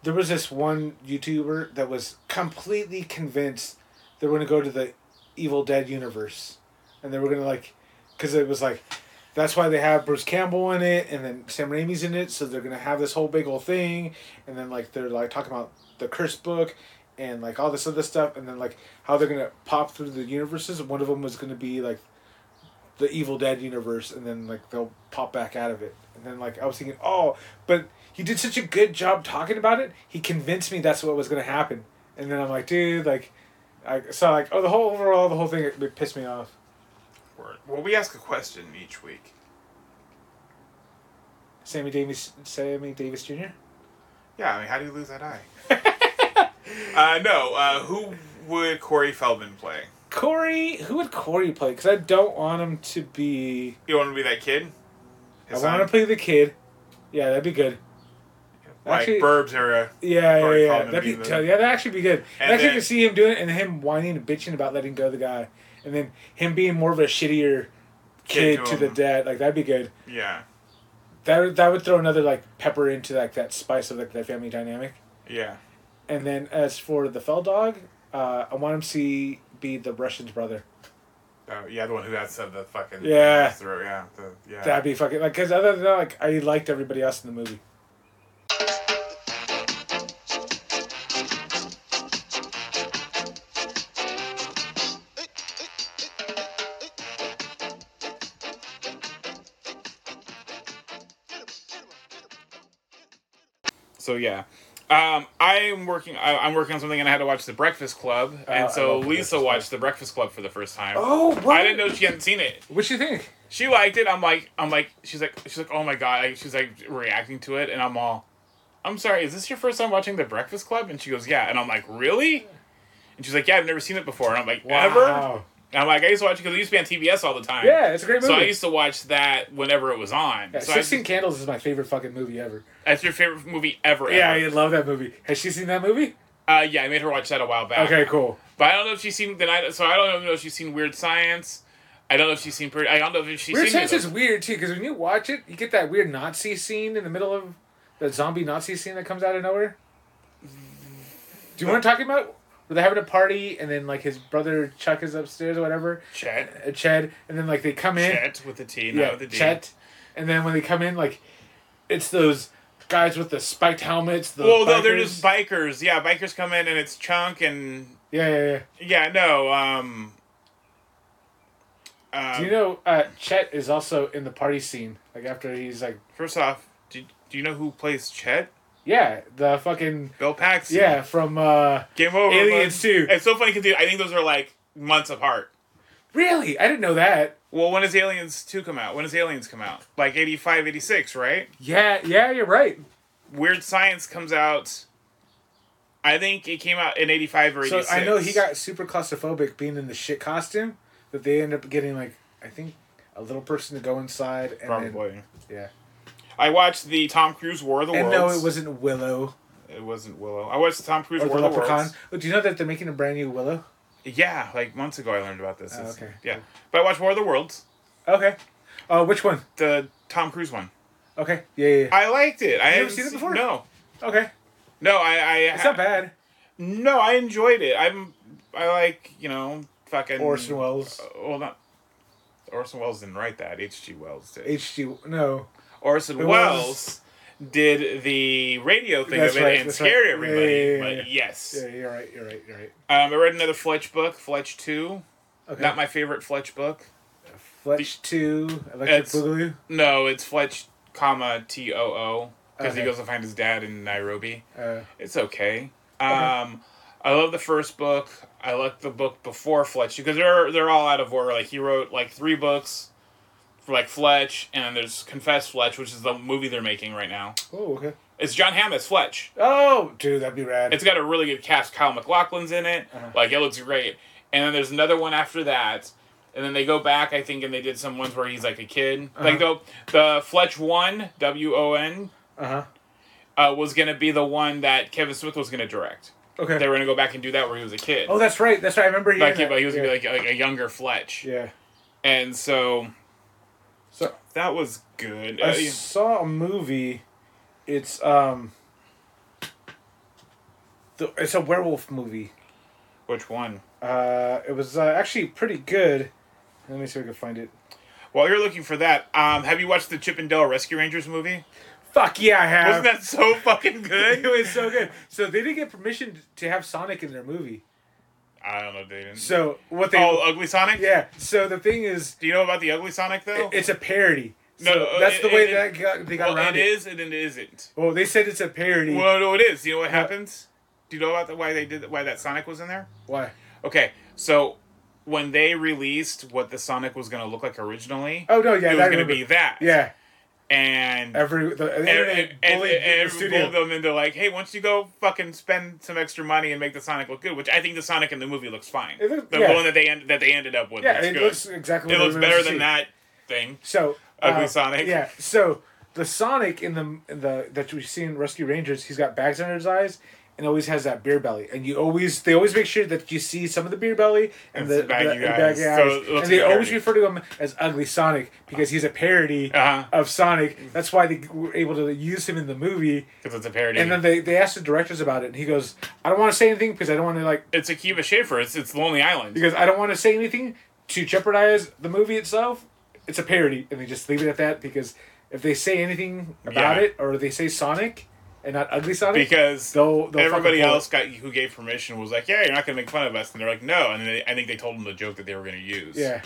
Speaker 2: there was this one YouTuber that was completely convinced they were gonna go to the Evil Dead universe, and they were gonna like, because it was like, that's why they have Bruce Campbell in it, and then Sam Raimi's in it, so they're gonna have this whole big old thing, and then like they're like talking about the curse book. And like all this other stuff, and then like how they're gonna pop through the universes. One of them was gonna be like the Evil Dead universe, and then like they'll pop back out of it. And then like I was thinking, oh, but he did such a good job talking about it. He convinced me that's what was gonna happen. And then I'm like, dude, like, I so like oh the whole overall the whole thing it, it pissed me off.
Speaker 1: Well, we ask a question each week.
Speaker 2: Sammy Davis, Sammy Davis Jr.
Speaker 1: Yeah, I mean, how do you lose that eye? (laughs) uh, no, uh, who would Corey Feldman play?
Speaker 2: Corey, who would Corey play? Because I don't want him to be.
Speaker 1: You want to be that kid? His
Speaker 2: I want to play the kid. Yeah, that'd be good.
Speaker 1: like
Speaker 2: actually-
Speaker 1: Burbs era.
Speaker 2: Yeah, yeah,
Speaker 1: Corey
Speaker 2: yeah.
Speaker 1: Feldman
Speaker 2: That'd be
Speaker 1: be the-
Speaker 2: yeah, that'd actually be good.
Speaker 1: And
Speaker 2: actually,
Speaker 1: then-
Speaker 2: to see him doing it and him whining and bitching about letting go of the guy, and then him being more of a shittier
Speaker 1: Kid
Speaker 2: kid,
Speaker 1: to
Speaker 2: to, the
Speaker 1: him.
Speaker 2: dad. Like that'd be good.
Speaker 1: Yeah,
Speaker 2: That would- that would throw another like pepper into like that spice of like that family dynamic.
Speaker 1: yeah.
Speaker 2: And then as for the Fell dog, uh, I want him to see be the Russian's brother.
Speaker 1: Oh, yeah, the one who has said the fucking
Speaker 2: Yeah.
Speaker 1: throat. Yeah, the, yeah.
Speaker 2: That'd be fucking like because other than that, like I liked everybody else in the movie.
Speaker 1: So yeah, um, I'm working. I, I'm working on something, and I had to watch The Breakfast Club,
Speaker 2: Oh,
Speaker 1: and
Speaker 2: I
Speaker 1: so
Speaker 2: The
Speaker 1: Lisa watched The Breakfast Club for the first time.
Speaker 2: Oh, what?
Speaker 1: I didn't know she hadn't seen it.
Speaker 2: What you think?
Speaker 1: She liked it. I'm like, I'm like, she's like, she's like, oh my god. Like, she's like reacting to it, and I'm all, I'm sorry. Is this your first time watching The Breakfast Club? And she goes, yeah. And I'm like, really? And she's like, yeah, I've never seen it before. And I'm like, ever? And I'm like, I used to watch it because it used to be on TBS all the time.
Speaker 2: Yeah, it's a great movie.
Speaker 1: So I used to watch that whenever it was on.
Speaker 2: Yeah,
Speaker 1: so
Speaker 2: Sixteen
Speaker 1: just-
Speaker 2: Candles is my favorite fucking movie ever.
Speaker 1: that's your favorite movie ever.
Speaker 2: Yeah,
Speaker 1: ever.
Speaker 2: I love that movie. Has she seen that movie?
Speaker 1: Uh, yeah, I made her watch that a while back.
Speaker 2: Okay, cool.
Speaker 1: But I don't know if she's seen the night. So I don't know if she's seen Weird Science. I don't know if she's seen. Pretty, I don't know if she's
Speaker 2: Weird. Science is weird too because when you watch it, you get that weird Nazi scene in the middle of the zombie Nazi scene that comes out of nowhere. Do you want to I'm about? They're having a party and then like his brother Chuck is upstairs or whatever,
Speaker 1: Chet.
Speaker 2: uh, Ched, and then like they come in,
Speaker 1: Chet with the T, not
Speaker 2: yeah,
Speaker 1: with the D.
Speaker 2: Chet, and then when they come in, like it's those guys with the spiked helmets. The
Speaker 1: Well, no, they're just bikers. Yeah, bikers come in and it's Chunk and
Speaker 2: yeah, yeah, yeah.
Speaker 1: yeah, no. Um. um,
Speaker 2: Do you know uh, Chet is also in the party scene? Like after he's like,
Speaker 1: First off, do, do you know who plays Chet?
Speaker 2: Yeah, the fucking
Speaker 1: Bill Paxton.
Speaker 2: yeah from uh,
Speaker 1: Game over.
Speaker 2: Aliens. 2.
Speaker 1: It's so funny because I think those are like months apart.
Speaker 2: really. I didn't know that.
Speaker 1: Well, when does Aliens 2 come out? When does Aliens come out? Like 85, 86, right?
Speaker 2: Yeah, yeah, you're right.
Speaker 1: Weird Science comes out. I think it came out in 85 or 86.
Speaker 2: So
Speaker 1: 86.
Speaker 2: I know he got super claustrophobic being in the shit costume that they end up getting like I think a little person to go inside and
Speaker 1: Probably.
Speaker 2: then yeah.
Speaker 1: I watched the Tom Cruise War of the
Speaker 2: And
Speaker 1: Worlds.
Speaker 2: no, it wasn't Willow
Speaker 1: It wasn't Willow. I watched the Tom Cruise
Speaker 2: or
Speaker 1: War
Speaker 2: the
Speaker 1: of the
Speaker 2: Leprechaun.
Speaker 1: Worlds.
Speaker 2: Oh, do you know that they're making a brand new Willow?
Speaker 1: Yeah, like months ago I learned about this.
Speaker 2: Oh,
Speaker 1: It's-
Speaker 2: okay.
Speaker 1: Yeah. But I watched War of the Worlds,
Speaker 2: Okay. Oh, which one?
Speaker 1: the Tom Cruise one.
Speaker 2: Okay. Yeah, yeah. yeah.
Speaker 1: I liked it. I
Speaker 2: You ever
Speaker 1: hadn't
Speaker 2: seen it
Speaker 1: se-
Speaker 2: before?
Speaker 1: No.
Speaker 2: Okay.
Speaker 1: No, I. I
Speaker 2: It's not bad.
Speaker 1: No, I enjoyed it. I'm. I like you know fucking
Speaker 2: Orson Welles.
Speaker 1: Uh, well, not. Orson Welles didn't write that. H.G. Wells did.
Speaker 2: H.G. No.
Speaker 1: Orson Welles did the radio thing
Speaker 2: That's
Speaker 1: of it
Speaker 2: right,
Speaker 1: and scared
Speaker 2: right.
Speaker 1: everybody.
Speaker 2: Yeah, yeah, yeah,
Speaker 1: but yes,
Speaker 2: Yeah, you're right. You're right. You're right.
Speaker 1: um, I read another Fletch book, Fletch Too.
Speaker 2: Okay.
Speaker 1: Not my favorite Fletch book.
Speaker 2: Fletch Two, Electric
Speaker 1: It's-
Speaker 2: Boogaloo.
Speaker 1: No, it's Fletch, comma T O O, because he goes to find his dad in Nairobi.
Speaker 2: Uh,
Speaker 1: It's okay. Um, I love the first book. I like the book before Fletch because they're they're all out of order. Like he wrote like three books like Fletch, and then there's Confess Fletch, which is the movie they're making right now.
Speaker 2: oh, okay.
Speaker 1: It's Jon Hamm as Fletch.
Speaker 2: Oh, dude, that'd be rad.
Speaker 1: It's got a really good cast. Kyle MacLachlan's in it.
Speaker 2: Uh-huh.
Speaker 1: Like it looks great. And then there's another one after that. And then they go back, I think, and they did some ones where he's like a kid. Like the the Fletch one, W O N,
Speaker 2: uh huh.
Speaker 1: uh, was gonna be the one that Kevin Smith was gonna direct.
Speaker 2: Okay.
Speaker 1: They were gonna go back and do that where he was a kid.
Speaker 2: oh, that's right. That's right. I remember hearing
Speaker 1: like, he,
Speaker 2: that.
Speaker 1: he was
Speaker 2: yeah.
Speaker 1: gonna be like, like a younger Fletch.
Speaker 2: yeah.
Speaker 1: And so
Speaker 2: So
Speaker 1: that was good.
Speaker 2: I
Speaker 1: Uh,
Speaker 2: saw a movie. It's um. The, it's a werewolf movie.
Speaker 1: which one?
Speaker 2: Uh, it was uh, actually pretty good. Let me see if I can find it.
Speaker 1: While you're looking for that, um, have you watched the Chip and Dale Rescue Rangers movie?
Speaker 2: Fuck yeah, I have.
Speaker 1: Wasn't that so fucking (laughs) good?
Speaker 2: it was so good. So they didn't get permission to have Sonic in their movie.
Speaker 1: I don't know, they didn't.
Speaker 2: So what they?
Speaker 1: oh, Ugly Sonic.
Speaker 2: yeah. So the thing is,
Speaker 1: Do you know about the Ugly Sonic though?
Speaker 2: it's a parody.
Speaker 1: No,
Speaker 2: So
Speaker 1: uh,
Speaker 2: that's the way
Speaker 1: it-
Speaker 2: that got, they got
Speaker 1: well,
Speaker 2: around
Speaker 1: it
Speaker 2: it.
Speaker 1: is and it isn't.
Speaker 2: Well, they said it's a parody.
Speaker 1: Well, no, it is. You know what happens? Do you know about the, why they did why that Sonic was in there?
Speaker 2: Why?
Speaker 1: Okay, so when they released what the Sonic was going to look like originally,
Speaker 2: Oh no, yeah,
Speaker 1: it was going to be that.
Speaker 2: Yeah,
Speaker 1: And
Speaker 2: every the,
Speaker 1: and,
Speaker 2: internet
Speaker 1: and, and,
Speaker 2: the
Speaker 1: and them into like, hey, don't you go fucking spend some extra money and make the Sonic look good? Which I think the Sonic in the movie looks fine.
Speaker 2: It look-
Speaker 1: the
Speaker 2: yeah.
Speaker 1: one that they end, that they ended up with
Speaker 2: yeah,
Speaker 1: looks
Speaker 2: it
Speaker 1: good.
Speaker 2: looks exactly.
Speaker 1: it looks better than
Speaker 2: see.
Speaker 1: that thing.
Speaker 2: So
Speaker 1: Ugly
Speaker 2: uh,
Speaker 1: Sonic.
Speaker 2: Yeah. So the Sonic in the in the that we see in Rescue Rangers, he's got bags under his eyes and always has that beer belly. And you always they always make sure that you see some of the beer belly and
Speaker 1: And
Speaker 2: the,
Speaker 1: some baggy
Speaker 2: the, the
Speaker 1: eyes.
Speaker 2: baggy eyes.
Speaker 1: looks
Speaker 2: and they always
Speaker 1: parody.
Speaker 2: refer to him as Ugly Sonic because he's a parody
Speaker 1: Uh-huh.
Speaker 2: of Sonic. That's why they were able to use him in the movie.
Speaker 1: Because it's a parody.
Speaker 2: And then they, they asked the directors about it, and he goes, "I don't want to say anything because I don't want to like
Speaker 1: it's Akiva Schaffer. It's it's Lonely Island.
Speaker 2: because I don't want to say anything to jeopardize the movie itself. It's a parody, and they just leave it at that because if they say anything about
Speaker 1: Yeah.
Speaker 2: it or they say Sonic and not Ugly Sonic,
Speaker 1: because
Speaker 2: they'll, they'll
Speaker 1: everybody else got who gave permission was like, yeah, you're not gonna make fun of us, and they're like, no, and they, I think they told them the joke that they were gonna use.
Speaker 2: Yeah,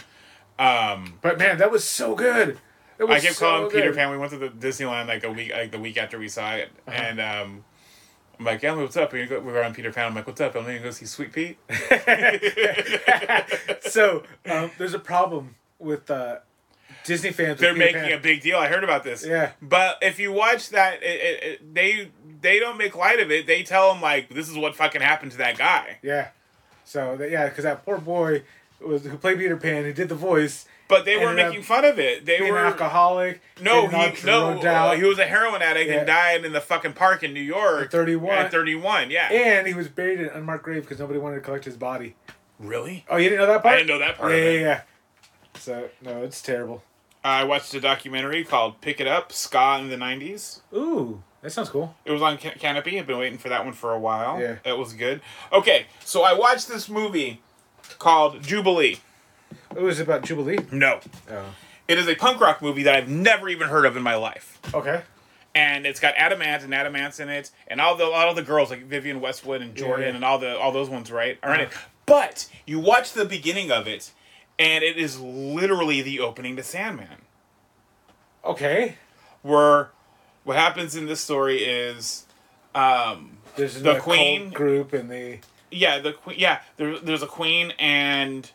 Speaker 1: Um,
Speaker 2: but man, that was so good. It was
Speaker 1: I kept
Speaker 2: so
Speaker 1: calling Peter. Pan. We went to the Disneyland like a week, like the week after we saw it,
Speaker 2: Uh-huh.
Speaker 1: and um, I'm like, Emily, what's up? And we were on Peter Pan. I'm like, what's up? Emily, you go see Sweet Pete. (laughs)
Speaker 2: so um, there's a problem with uh, Disney fans.
Speaker 1: They're making
Speaker 2: Pan.
Speaker 1: a big deal. I heard about this.
Speaker 2: Yeah.
Speaker 1: But if you watch that, it, it, it, they they don't make light of it. They tell him like, this is what fucking happened to that guy.
Speaker 2: Yeah. So that, yeah, because that poor boy was who played Peter Pan, who did the voice,
Speaker 1: But they weren't making fun of it. They were
Speaker 2: an alcoholic.
Speaker 1: No, he no,
Speaker 2: out,
Speaker 1: he was a heroin addict
Speaker 2: Yeah.
Speaker 1: and died in the fucking park in New York
Speaker 2: At 31.
Speaker 1: At thirty-one, yeah.
Speaker 2: and he was buried in an unmarked grave because nobody wanted to collect his body.
Speaker 1: really?
Speaker 2: Oh, you didn't know that part?
Speaker 1: I didn't know that part.
Speaker 2: Yeah, yeah, yeah. So no, it's terrible.
Speaker 1: I watched a documentary called "Pick It Up: Ska in the '90s."
Speaker 2: Ooh, that sounds cool.
Speaker 1: It was on Ca- Kanopy. I've been waiting for that one for a while.
Speaker 2: Yeah.
Speaker 1: it was good. Okay, so I watched this movie called Jubilee.
Speaker 2: It was about Jubilee.
Speaker 1: No,
Speaker 2: Oh.
Speaker 1: it is a punk rock movie that I've never even heard of in my life.
Speaker 2: Okay.
Speaker 1: and it's got Adam Ant and Adam Adamant's in it, and all the all the girls like Vivienne Westwood and Jordan
Speaker 2: Yeah.
Speaker 1: and all the all those ones, right, are in it.
Speaker 2: Uh-huh.
Speaker 1: But you watch the beginning of it, and it is literally the opening to Sandman,
Speaker 2: Okay.
Speaker 1: where what happens in this story is, um,
Speaker 2: There's
Speaker 1: The Queen-
Speaker 2: group and the
Speaker 1: yeah, the queen, yeah, there, there's a queen and,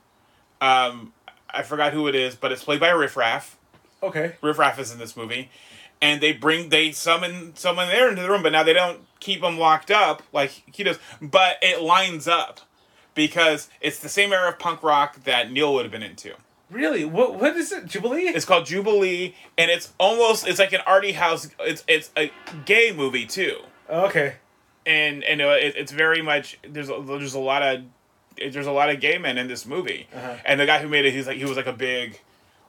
Speaker 1: um, I forgot who it is, but it's played by Riff Raff.
Speaker 2: okay.
Speaker 1: Riff Raff is in this movie, and they bring they summon someone there into the room, but now they don't keep them locked up like he does. But it lines up because it's the same era of punk rock that Neil would have been into.
Speaker 2: Really? What? What is it? Jubilee?
Speaker 1: It's called Jubilee, and it's almost it's like an arty house. It's it's a gay movie too,
Speaker 2: okay.
Speaker 1: and and it, it's very much there's a, there's a lot of there's a lot of gay men in this movie,
Speaker 2: Uh-huh.
Speaker 1: and the guy who made it he's like he was like a big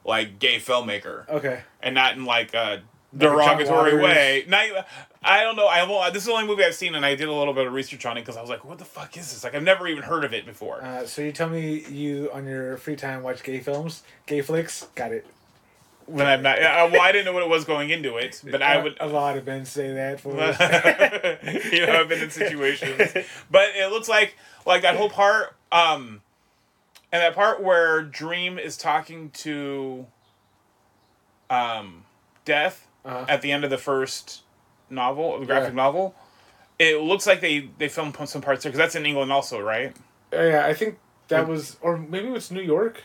Speaker 1: like gay filmmaker.
Speaker 2: Okay.
Speaker 1: and not in like a derogatory way. Not, I don't know. I won't, this is the only movie I've seen, and I did a little bit of research on it because I was like, "What the fuck is this?" Like, I've never even heard of it before.
Speaker 2: Uh, so you tell me you on your free time watch gay films, gay flicks? Got it.
Speaker 1: when I'm not, yeah, well, I didn't know what it was going into it, (laughs) but I would.
Speaker 2: A lot of men say that for. (laughs)
Speaker 1: you know, I've been in situations, (laughs) but it looks like like that whole part, um, and that part where Dream is talking to, um, Death
Speaker 2: Uh-huh.
Speaker 1: at the end of the first novel, the graphic
Speaker 2: Yeah.
Speaker 1: novel. It looks like they they filmed some parts there because that's in England also, right?
Speaker 2: Uh, yeah, I think that was, or maybe it was New York.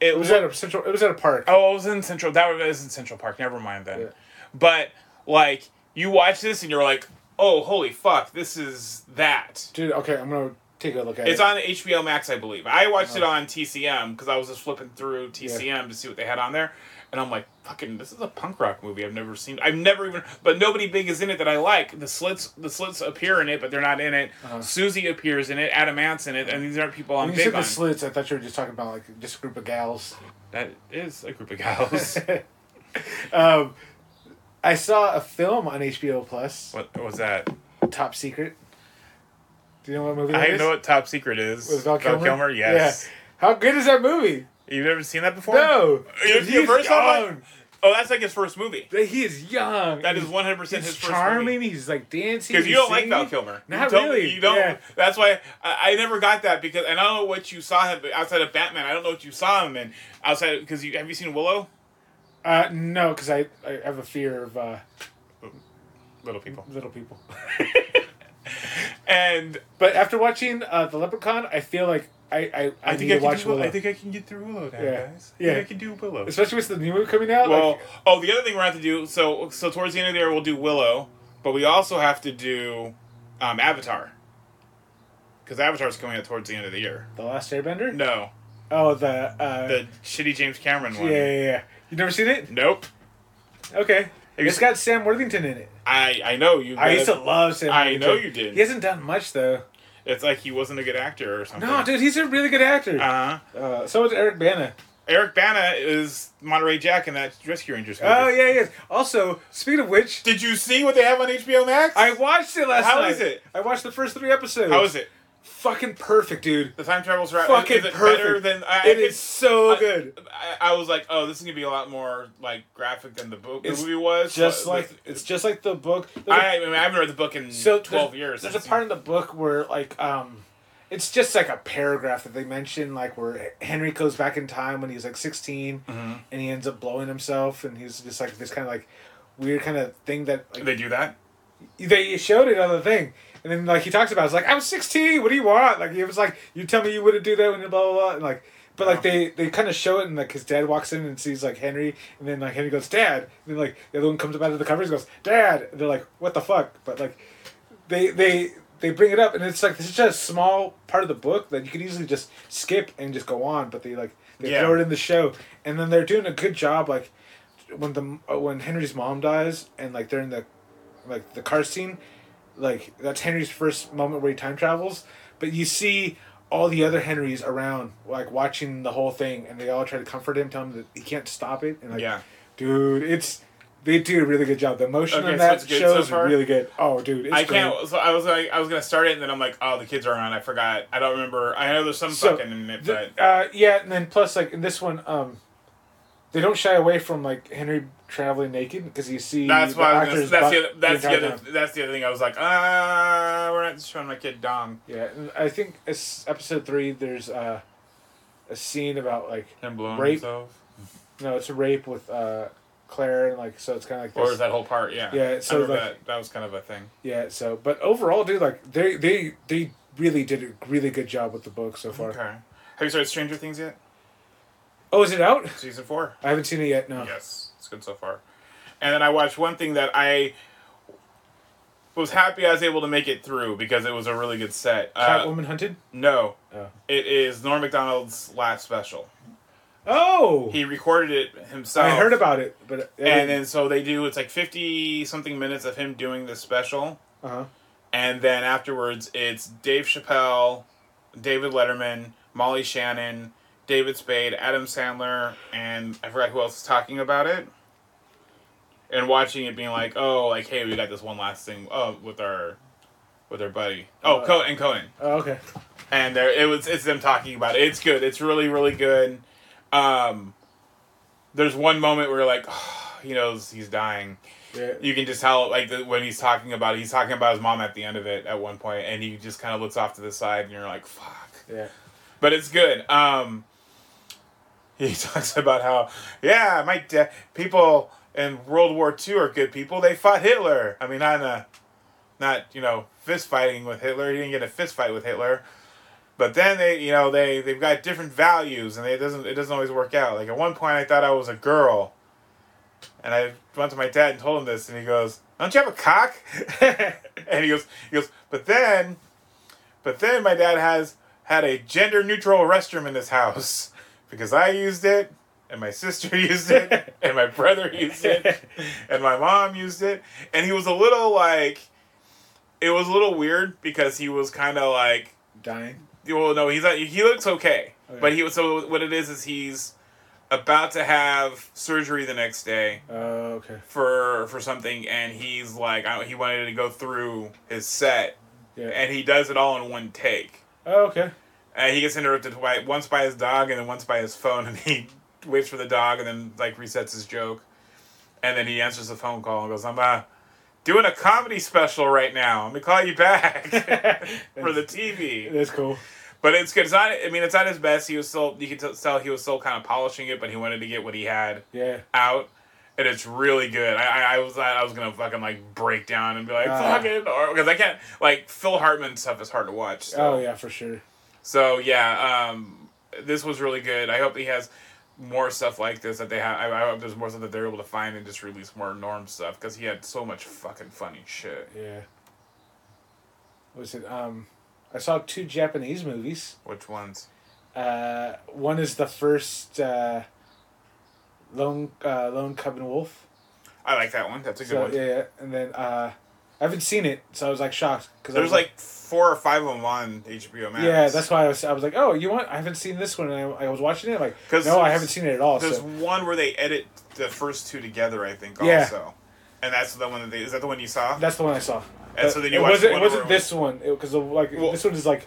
Speaker 1: It,
Speaker 2: It was at a central. It was at a park.
Speaker 1: Oh, it was in Central. That was in Central Park. Never mind then.
Speaker 2: Yeah.
Speaker 1: But like, you watch this and you're like, oh, holy fuck, this is that.
Speaker 2: Dude, okay, I'm gonna take a look at
Speaker 1: It's
Speaker 2: it.
Speaker 1: It's on HBO Max, I believe. I watched it
Speaker 2: Oh.
Speaker 1: on TCM because I was just flipping through TCM to see what they had on there, and I'm like, "Fucking, this is a punk rock movie I've never seen. I've never even, but nobody big is in it that I like. The slits, the slits appear in it, but they're not in it.
Speaker 2: Uh-huh.
Speaker 1: Siouxsie appears in it. Adam Ant's in it, and these aren't people I'm
Speaker 2: when you
Speaker 1: big
Speaker 2: said
Speaker 1: on.
Speaker 2: the slits, I thought you were just talking about like just a group of gals.
Speaker 1: that is a group of gals. (laughs)
Speaker 2: um, I saw a film on HBO Plus,
Speaker 1: what was that?
Speaker 2: Top Secret. Do you know what movie
Speaker 1: I
Speaker 2: is?
Speaker 1: know what Top Secret is.
Speaker 2: With Val Kilmer?
Speaker 1: yes.
Speaker 2: Yeah. How good is that movie?
Speaker 1: You've never seen that before?
Speaker 2: No. He's
Speaker 1: first
Speaker 2: young.
Speaker 1: Oh, that's like his first movie.
Speaker 2: He is young.
Speaker 1: That is
Speaker 2: one
Speaker 1: hundred
Speaker 2: percent
Speaker 1: his first
Speaker 2: charming.
Speaker 1: movie.
Speaker 2: He's like dancing.
Speaker 1: Because you don't like Val
Speaker 2: singing.
Speaker 1: Kilmer.
Speaker 2: Not
Speaker 1: you
Speaker 2: really,
Speaker 1: You don't.
Speaker 2: yeah.
Speaker 1: That's why I, I never got that because, and I don't know what you saw him outside of Batman. I don't know what you saw him in outside because you have you seen Willow?
Speaker 2: Uh, no, because I, I have a fear of uh,
Speaker 1: Little people.
Speaker 2: little people. (laughs)
Speaker 1: And
Speaker 2: But after watching uh, the Leprechaun, I feel like I I, I, need
Speaker 1: think I can
Speaker 2: watch
Speaker 1: do,
Speaker 2: Willow.
Speaker 1: I think I can get through Willow now,
Speaker 2: Yeah.
Speaker 1: guys. I
Speaker 2: Yeah.
Speaker 1: I can do Willow.
Speaker 2: Especially with the new movie coming out.
Speaker 1: Well,
Speaker 2: like,
Speaker 1: oh, the other thing we're going to have to do so so towards the end of the year we'll do Willow, but we also have to do um, Avatar. Because Avatar's coming out towards the end of the year.
Speaker 2: the Last Airbender.
Speaker 1: No,
Speaker 2: Oh, the uh,
Speaker 1: the shitty James Cameron one.
Speaker 2: yeah, yeah. Yeah. You never seen it?
Speaker 1: Nope.
Speaker 2: Okay.
Speaker 1: Have
Speaker 2: It's got Sam Worthington in it.
Speaker 1: I I know you.
Speaker 2: I used to love Sam.
Speaker 1: I
Speaker 2: Worthington.
Speaker 1: know you did.
Speaker 2: He hasn't done much though.
Speaker 1: It's like he wasn't a good actor or something.
Speaker 2: No, dude, he's a really good actor.
Speaker 1: Uh huh.
Speaker 2: Uh, so is Eric Bana.
Speaker 1: Eric Bana is Monterey Jack in that Rescue Rangers movie.
Speaker 2: Oh yeah, yeah. Also, speaking of which,
Speaker 1: Did you see what they have on HBO Max?
Speaker 2: I watched it last
Speaker 1: How
Speaker 2: night.
Speaker 1: is it?
Speaker 2: I watched the first three episodes.
Speaker 1: How is it?
Speaker 2: Fucking perfect, dude.
Speaker 1: The time travel's right.
Speaker 2: Fucking
Speaker 1: is it
Speaker 2: perfect.
Speaker 1: better than I,
Speaker 2: It
Speaker 1: it's-
Speaker 2: is so
Speaker 1: I-
Speaker 2: good.
Speaker 1: I, I was like, oh, this is gonna be a lot more like graphic than the book. The movie was
Speaker 2: Just like it's just like the book.
Speaker 1: I, I mean, I haven't read the book in
Speaker 2: so
Speaker 1: twelve
Speaker 2: there's,
Speaker 1: years.
Speaker 2: There's a part in the book where like um, it's just like a paragraph that they mention like where Henry goes back in time when he's like 16
Speaker 1: Mhm.
Speaker 2: and he ends up blowing himself and he's just like this kind of like weird kind of thing that like
Speaker 1: they do that.
Speaker 2: they showed it on the thing. And then like he talks about it, it's like I was sixteen. What do you want? Like he was like, you tell me you wouldn't do that when you blah blah blah. And like, but like they they kind of show it and like his dad walks in and sees like Henry, and then like Henry goes dad, and then like the other one comes up out of the covers and goes dad. And they're like what the fuck? But like they they they bring it up and it's like this is just a small part of the book that you could easily just skip and just go on. But they like they
Speaker 1: Yeah.
Speaker 2: throw it in the show, and then they're doing a good job like when the uh, when Henry's mom dies and like they're in the like the car scene like that's Henry's first moment where he time travels, but you see all the other Henrys around like watching the whole thing and they all try to comfort him, tell him that he can't stop it and like
Speaker 1: Yeah.
Speaker 2: dude, it's they do a really good job. The emotion
Speaker 1: Okay,
Speaker 2: on that
Speaker 1: good
Speaker 2: show is
Speaker 1: far?
Speaker 2: really good. Oh dude, it's
Speaker 1: I
Speaker 2: great.
Speaker 1: can't. So I was like, I was gonna start it, and then I'm like, oh, the kids are on. I forgot. I don't remember. I know there's some
Speaker 2: So,
Speaker 1: fucking in it,
Speaker 2: The-
Speaker 1: but
Speaker 2: uh, yeah, and then plus like in this one, um, they don't shy away from like Henry traveling naked because you see
Speaker 1: that's
Speaker 2: the
Speaker 1: why I was that's the other, that's the other
Speaker 2: time.
Speaker 1: that's the other thing. I was like, ah, we're not showing my kid dong.
Speaker 2: Yeah, and I think it's episode three. There's uh, a scene about like
Speaker 1: Him blowing
Speaker 2: Rape.
Speaker 1: himself,
Speaker 2: no, it's a rape with uh, Claire and like so it's kind of like
Speaker 1: or is that whole part? Yeah.
Speaker 2: Yeah, so, like-
Speaker 1: that. That was kind of a thing.
Speaker 2: Yeah, so but overall, dude, like they they they really did a really good job with the book so far.
Speaker 1: Okay. Have you started Stranger Things yet?
Speaker 2: Oh, is it out?
Speaker 1: Season four.
Speaker 2: I haven't seen it yet. No.
Speaker 1: Yes, it's good so far. And then I watched one thing that I was happy I was able to make it through because it was a really good set. Uh,
Speaker 2: Catwoman Hunted.
Speaker 1: no,
Speaker 2: Oh.
Speaker 1: it is Norm Macdonald's last special.
Speaker 2: Oh,
Speaker 1: He recorded it himself.
Speaker 2: I heard about it, but
Speaker 1: And then so they do. It's like fifty something minutes of him doing this special,
Speaker 2: uh huh.
Speaker 1: and then afterwards it's Dave Chappelle, David Letterman, Molly Shannon, David Spade, Adam Sandler, and I forgot who else is talking about it. And watching it, being like, "Oh, like, hey, we got this one last thing. Oh, with our, with our buddy. Oh,
Speaker 2: Uh,
Speaker 1: Cohen and Cohen."
Speaker 2: Oh, okay.
Speaker 1: and there it was it's them talking about it. It's good. It's really really good. Um, there's one moment where like he knows he's dying.
Speaker 2: Yeah.
Speaker 1: You can just tell like the, when he's talking about it, he's talking about his mom at the end of it at one point, and he just kind of looks off to the side, and you're like, "Fuck."
Speaker 2: Yeah.
Speaker 1: But it's good. Um, he (laughs) talks about how yeah, my da- people in World War II are good people. They fought Hitler. I mean, not a, not you know fist fighting with Hitler. He didn't get a fist fight with Hitler. But then they, you know, they they've got different values, and it doesn't it doesn't always work out. Like at one point, I thought I was a girl, and I went to my dad and told him this, and he goes, "Don't you have a cock?" (laughs) and he goes, he goes, but then, but then my dad has had a gender neutral restroom in his house because I used it, and my sister (laughs) used it, and my brother used it, (laughs) and my mom used it, and he was a little like, it was a little weird because he was kind of like
Speaker 2: Dying.
Speaker 1: well, no, he's not, he looks okay,
Speaker 2: Okay.
Speaker 1: but he was so what it is is he's about to have surgery the next day
Speaker 2: Oh, okay.
Speaker 1: for for something, and he's like I, he wanted to go through his set,
Speaker 2: Yeah.
Speaker 1: and he does it all in one take.
Speaker 2: Oh, okay.
Speaker 1: And he gets interrupted by once by his dog and then once by his phone, and he waits for the dog and then like resets his joke, and then he answers the phone call and goes, "I'm uh, doing a comedy special right now. I'm gonna call you back (laughs) for the TV."
Speaker 2: That's cool.
Speaker 1: But it's good. It's not. I mean, it's not his best. He was still. You could tell he was still kind of polishing it, but he wanted to get what he had
Speaker 2: Yeah.
Speaker 1: out, and it's really good. I, I, I was I was gonna fucking like break down and be like fucking or because I can't like Phil Hartman stuff is hard to watch. So.
Speaker 2: Oh yeah, for sure.
Speaker 1: So yeah, um, this was really good. I hope he has more stuff like this that they have. I, I hope there's more stuff that they're able to find and just release more Norm stuff because he had so much fucking funny shit.
Speaker 2: Yeah. What was it? Um, I saw two Japanese movies.
Speaker 1: Which ones?
Speaker 2: Uh, one is the first uh, Lone uh, Lone Cub and Wolf.
Speaker 1: I like that one. That's a good
Speaker 2: So
Speaker 1: one.
Speaker 2: yeah, yeah, and then uh, I haven't seen it, so I was like shocked because
Speaker 1: There's like four or five of them on HBO Max.
Speaker 2: yeah, that's why I was I was like, oh, you want? I haven't seen this one, and I, I was watching it like,
Speaker 1: 'Cause
Speaker 2: no, I haven't seen it at all.
Speaker 1: There's
Speaker 2: So
Speaker 1: one where they edit the first two together. I think
Speaker 2: Yeah.
Speaker 1: also, and that's the one that they. Is that the one you saw?
Speaker 2: that's the one I saw.
Speaker 1: And so then you
Speaker 2: it
Speaker 1: watched
Speaker 2: wasn't. It wasn't this one because like
Speaker 1: Well-
Speaker 2: this one is like.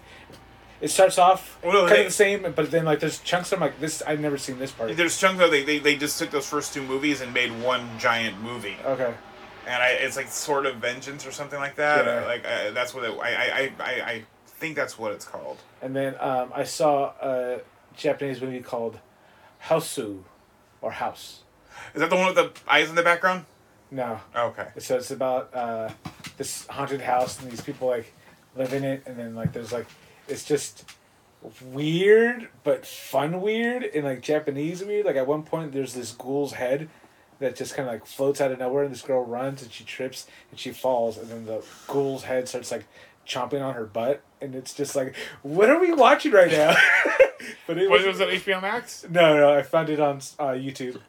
Speaker 2: It starts off
Speaker 1: Well, no,
Speaker 2: kind
Speaker 1: they-
Speaker 2: of the same, but then like there's chunks. I'm like this. I've never seen this part.
Speaker 1: There's chunks Though, they, they they just took those first two movies and made one giant movie,
Speaker 2: Okay.
Speaker 1: And I it's like sort of vengeance or something like that.
Speaker 2: Yeah.
Speaker 1: Like uh, that's what it, I, I I I think that's what it's called.
Speaker 2: And then um, I saw a Japanese movie called Hausu, or House.
Speaker 1: Is that the one with the eyes in the background?
Speaker 2: No,
Speaker 1: Okay.
Speaker 2: so it's about uh, this haunted house and these people like live in it, and then like there's like it's just weird but fun weird and like Japanese weird. Like at one point there's this ghoul's head that just kind of like floats out of nowhere, and this girl runs and she trips and she falls, and then the ghoul's head starts like chomping on her butt, and it's just like, what are we watching right now? (laughs) but it was,
Speaker 1: was it? HBO Max?
Speaker 2: no, no, I found it on uh, YouTube.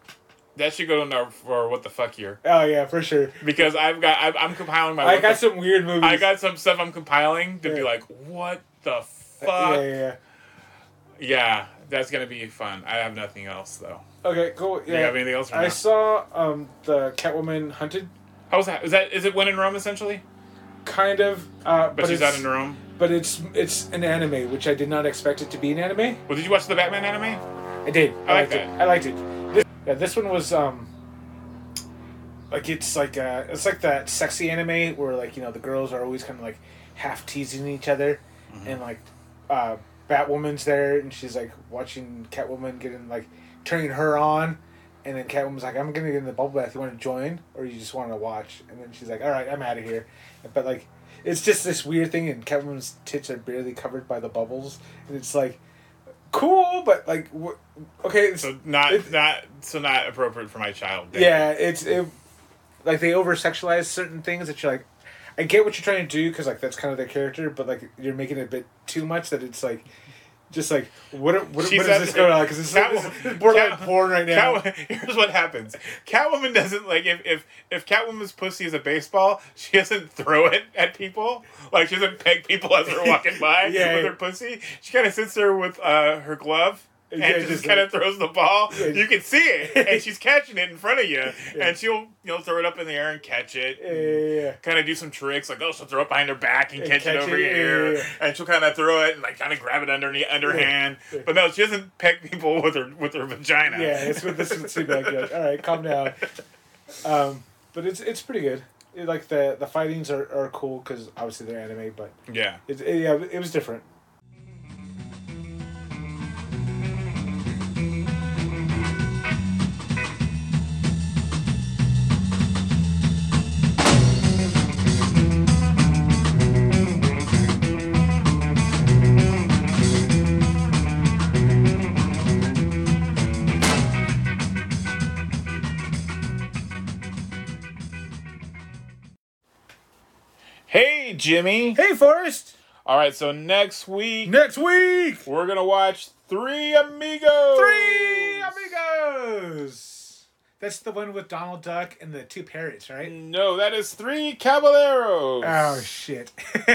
Speaker 1: That should go in our for what the fuck year
Speaker 2: Oh yeah, for sure.
Speaker 1: because I've got I've, I'm compiling my.
Speaker 2: I got some weird movies.
Speaker 1: I got some stuff I'm compiling to be like, what the fuck?
Speaker 2: Yeah, yeah, yeah.
Speaker 1: Yeah, that's gonna be fun. I have nothing else though.
Speaker 2: Okay, cool.
Speaker 1: Do you have anything else?
Speaker 2: I
Speaker 1: no?
Speaker 2: saw um the Catwoman hunted,
Speaker 1: How's that? Is that is it when in Rome essentially?
Speaker 2: kind of. Uh,
Speaker 1: But,
Speaker 2: but
Speaker 1: she's in Rome.
Speaker 2: But it's it's an anime, which I did not expect it to be an anime.
Speaker 1: Well, did you watch the Batman anime?
Speaker 2: I did.
Speaker 1: I like
Speaker 2: liked it. I liked it. This, yeah, this one was um. Like it's like uh it's like that sexy anime where like you know the girls are always kind of like half teasing each other,
Speaker 1: Mm-hmm.
Speaker 2: and like, uh, Batwoman's there and she's like watching Catwoman getting like turning her on, and then Catwoman's like I'm gonna get in the bubble bath. You want to join or you just want to watch? And then she's like All right, I'm out of here. But like, it's just this weird thing, and Catwoman's tits are barely covered by the bubbles, and it's like cool, but like, wh- okay,
Speaker 1: So not
Speaker 2: It-
Speaker 1: not so not appropriate for my child.
Speaker 2: yeah, it's it, like they over sexualize certain things that you're like, I get what you're trying to do because like that's kind of their character, but like you're making it a bit too much that it's like. Just like what? What, what is this going on? Because it's, like,
Speaker 1: Catwoman-
Speaker 2: this is borderline
Speaker 1: Cat-
Speaker 2: porn right now.
Speaker 1: Cat, (laughs) here's what happens. Catwoman doesn't like if if if Catwoman's pussy is a baseball, she doesn't throw it at people. Like she doesn't peg people as they're walking by (laughs)
Speaker 2: Yeah,
Speaker 1: with
Speaker 2: yeah.
Speaker 1: her pussy. She kind of sits there with uh, her glove. And
Speaker 2: Yeah,
Speaker 1: just,
Speaker 2: just
Speaker 1: kind
Speaker 2: like-
Speaker 1: of throws the ball.
Speaker 2: Yeah.
Speaker 1: You can see it, (laughs) and she's catching it in front of you, and she'll you know throw it up in the air and catch it.
Speaker 2: Yeah, yeah, yeah.
Speaker 1: kind of do some tricks, like oh, she'll throw it behind her back and,
Speaker 2: And
Speaker 1: catch,
Speaker 2: catch
Speaker 1: it over
Speaker 2: it,
Speaker 1: here,
Speaker 2: yeah, yeah.
Speaker 1: and she'll kind of throw it and like kind of grab it underneath underhand.
Speaker 2: Yeah.
Speaker 1: But no, she doesn't peck people (laughs) with her with her vagina.
Speaker 2: Yeah, it's with this would seem like. You're like, All right, calm down. Um, but it's it's pretty good. It, like the the fightings are, are cool because obviously they're anime, but
Speaker 1: yeah.
Speaker 2: it, it, yeah, it was different.
Speaker 1: Jimmy.
Speaker 2: Hey, Forrest.
Speaker 1: All right, so next week
Speaker 2: Next week,
Speaker 1: we're gonna watch Three Amigos.
Speaker 2: three amigos. That's the one with Donald Duck and the two parrots, right?
Speaker 1: No, that is Three Caballeros.
Speaker 2: Oh shit. (laughs)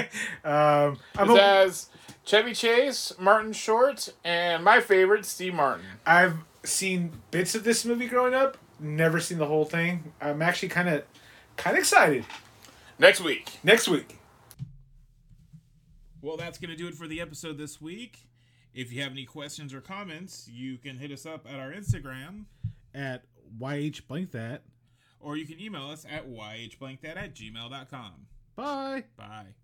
Speaker 2: um, I'm
Speaker 1: It has Chevy Chase, Martin Short, and my favorite, Steve Martin.
Speaker 2: I've seen bits of this movie growing up. Never seen the whole thing. I'm actually kind of, kind of excited.
Speaker 1: Next week.
Speaker 2: Next week.
Speaker 1: Well, that's going to do it for the episode this week. If you have any questions or comments, you can hit us up at our Instagram,
Speaker 2: At YH blank that.
Speaker 1: or you can email us at yhblankthat at gmail.com.
Speaker 2: Bye.
Speaker 1: Bye.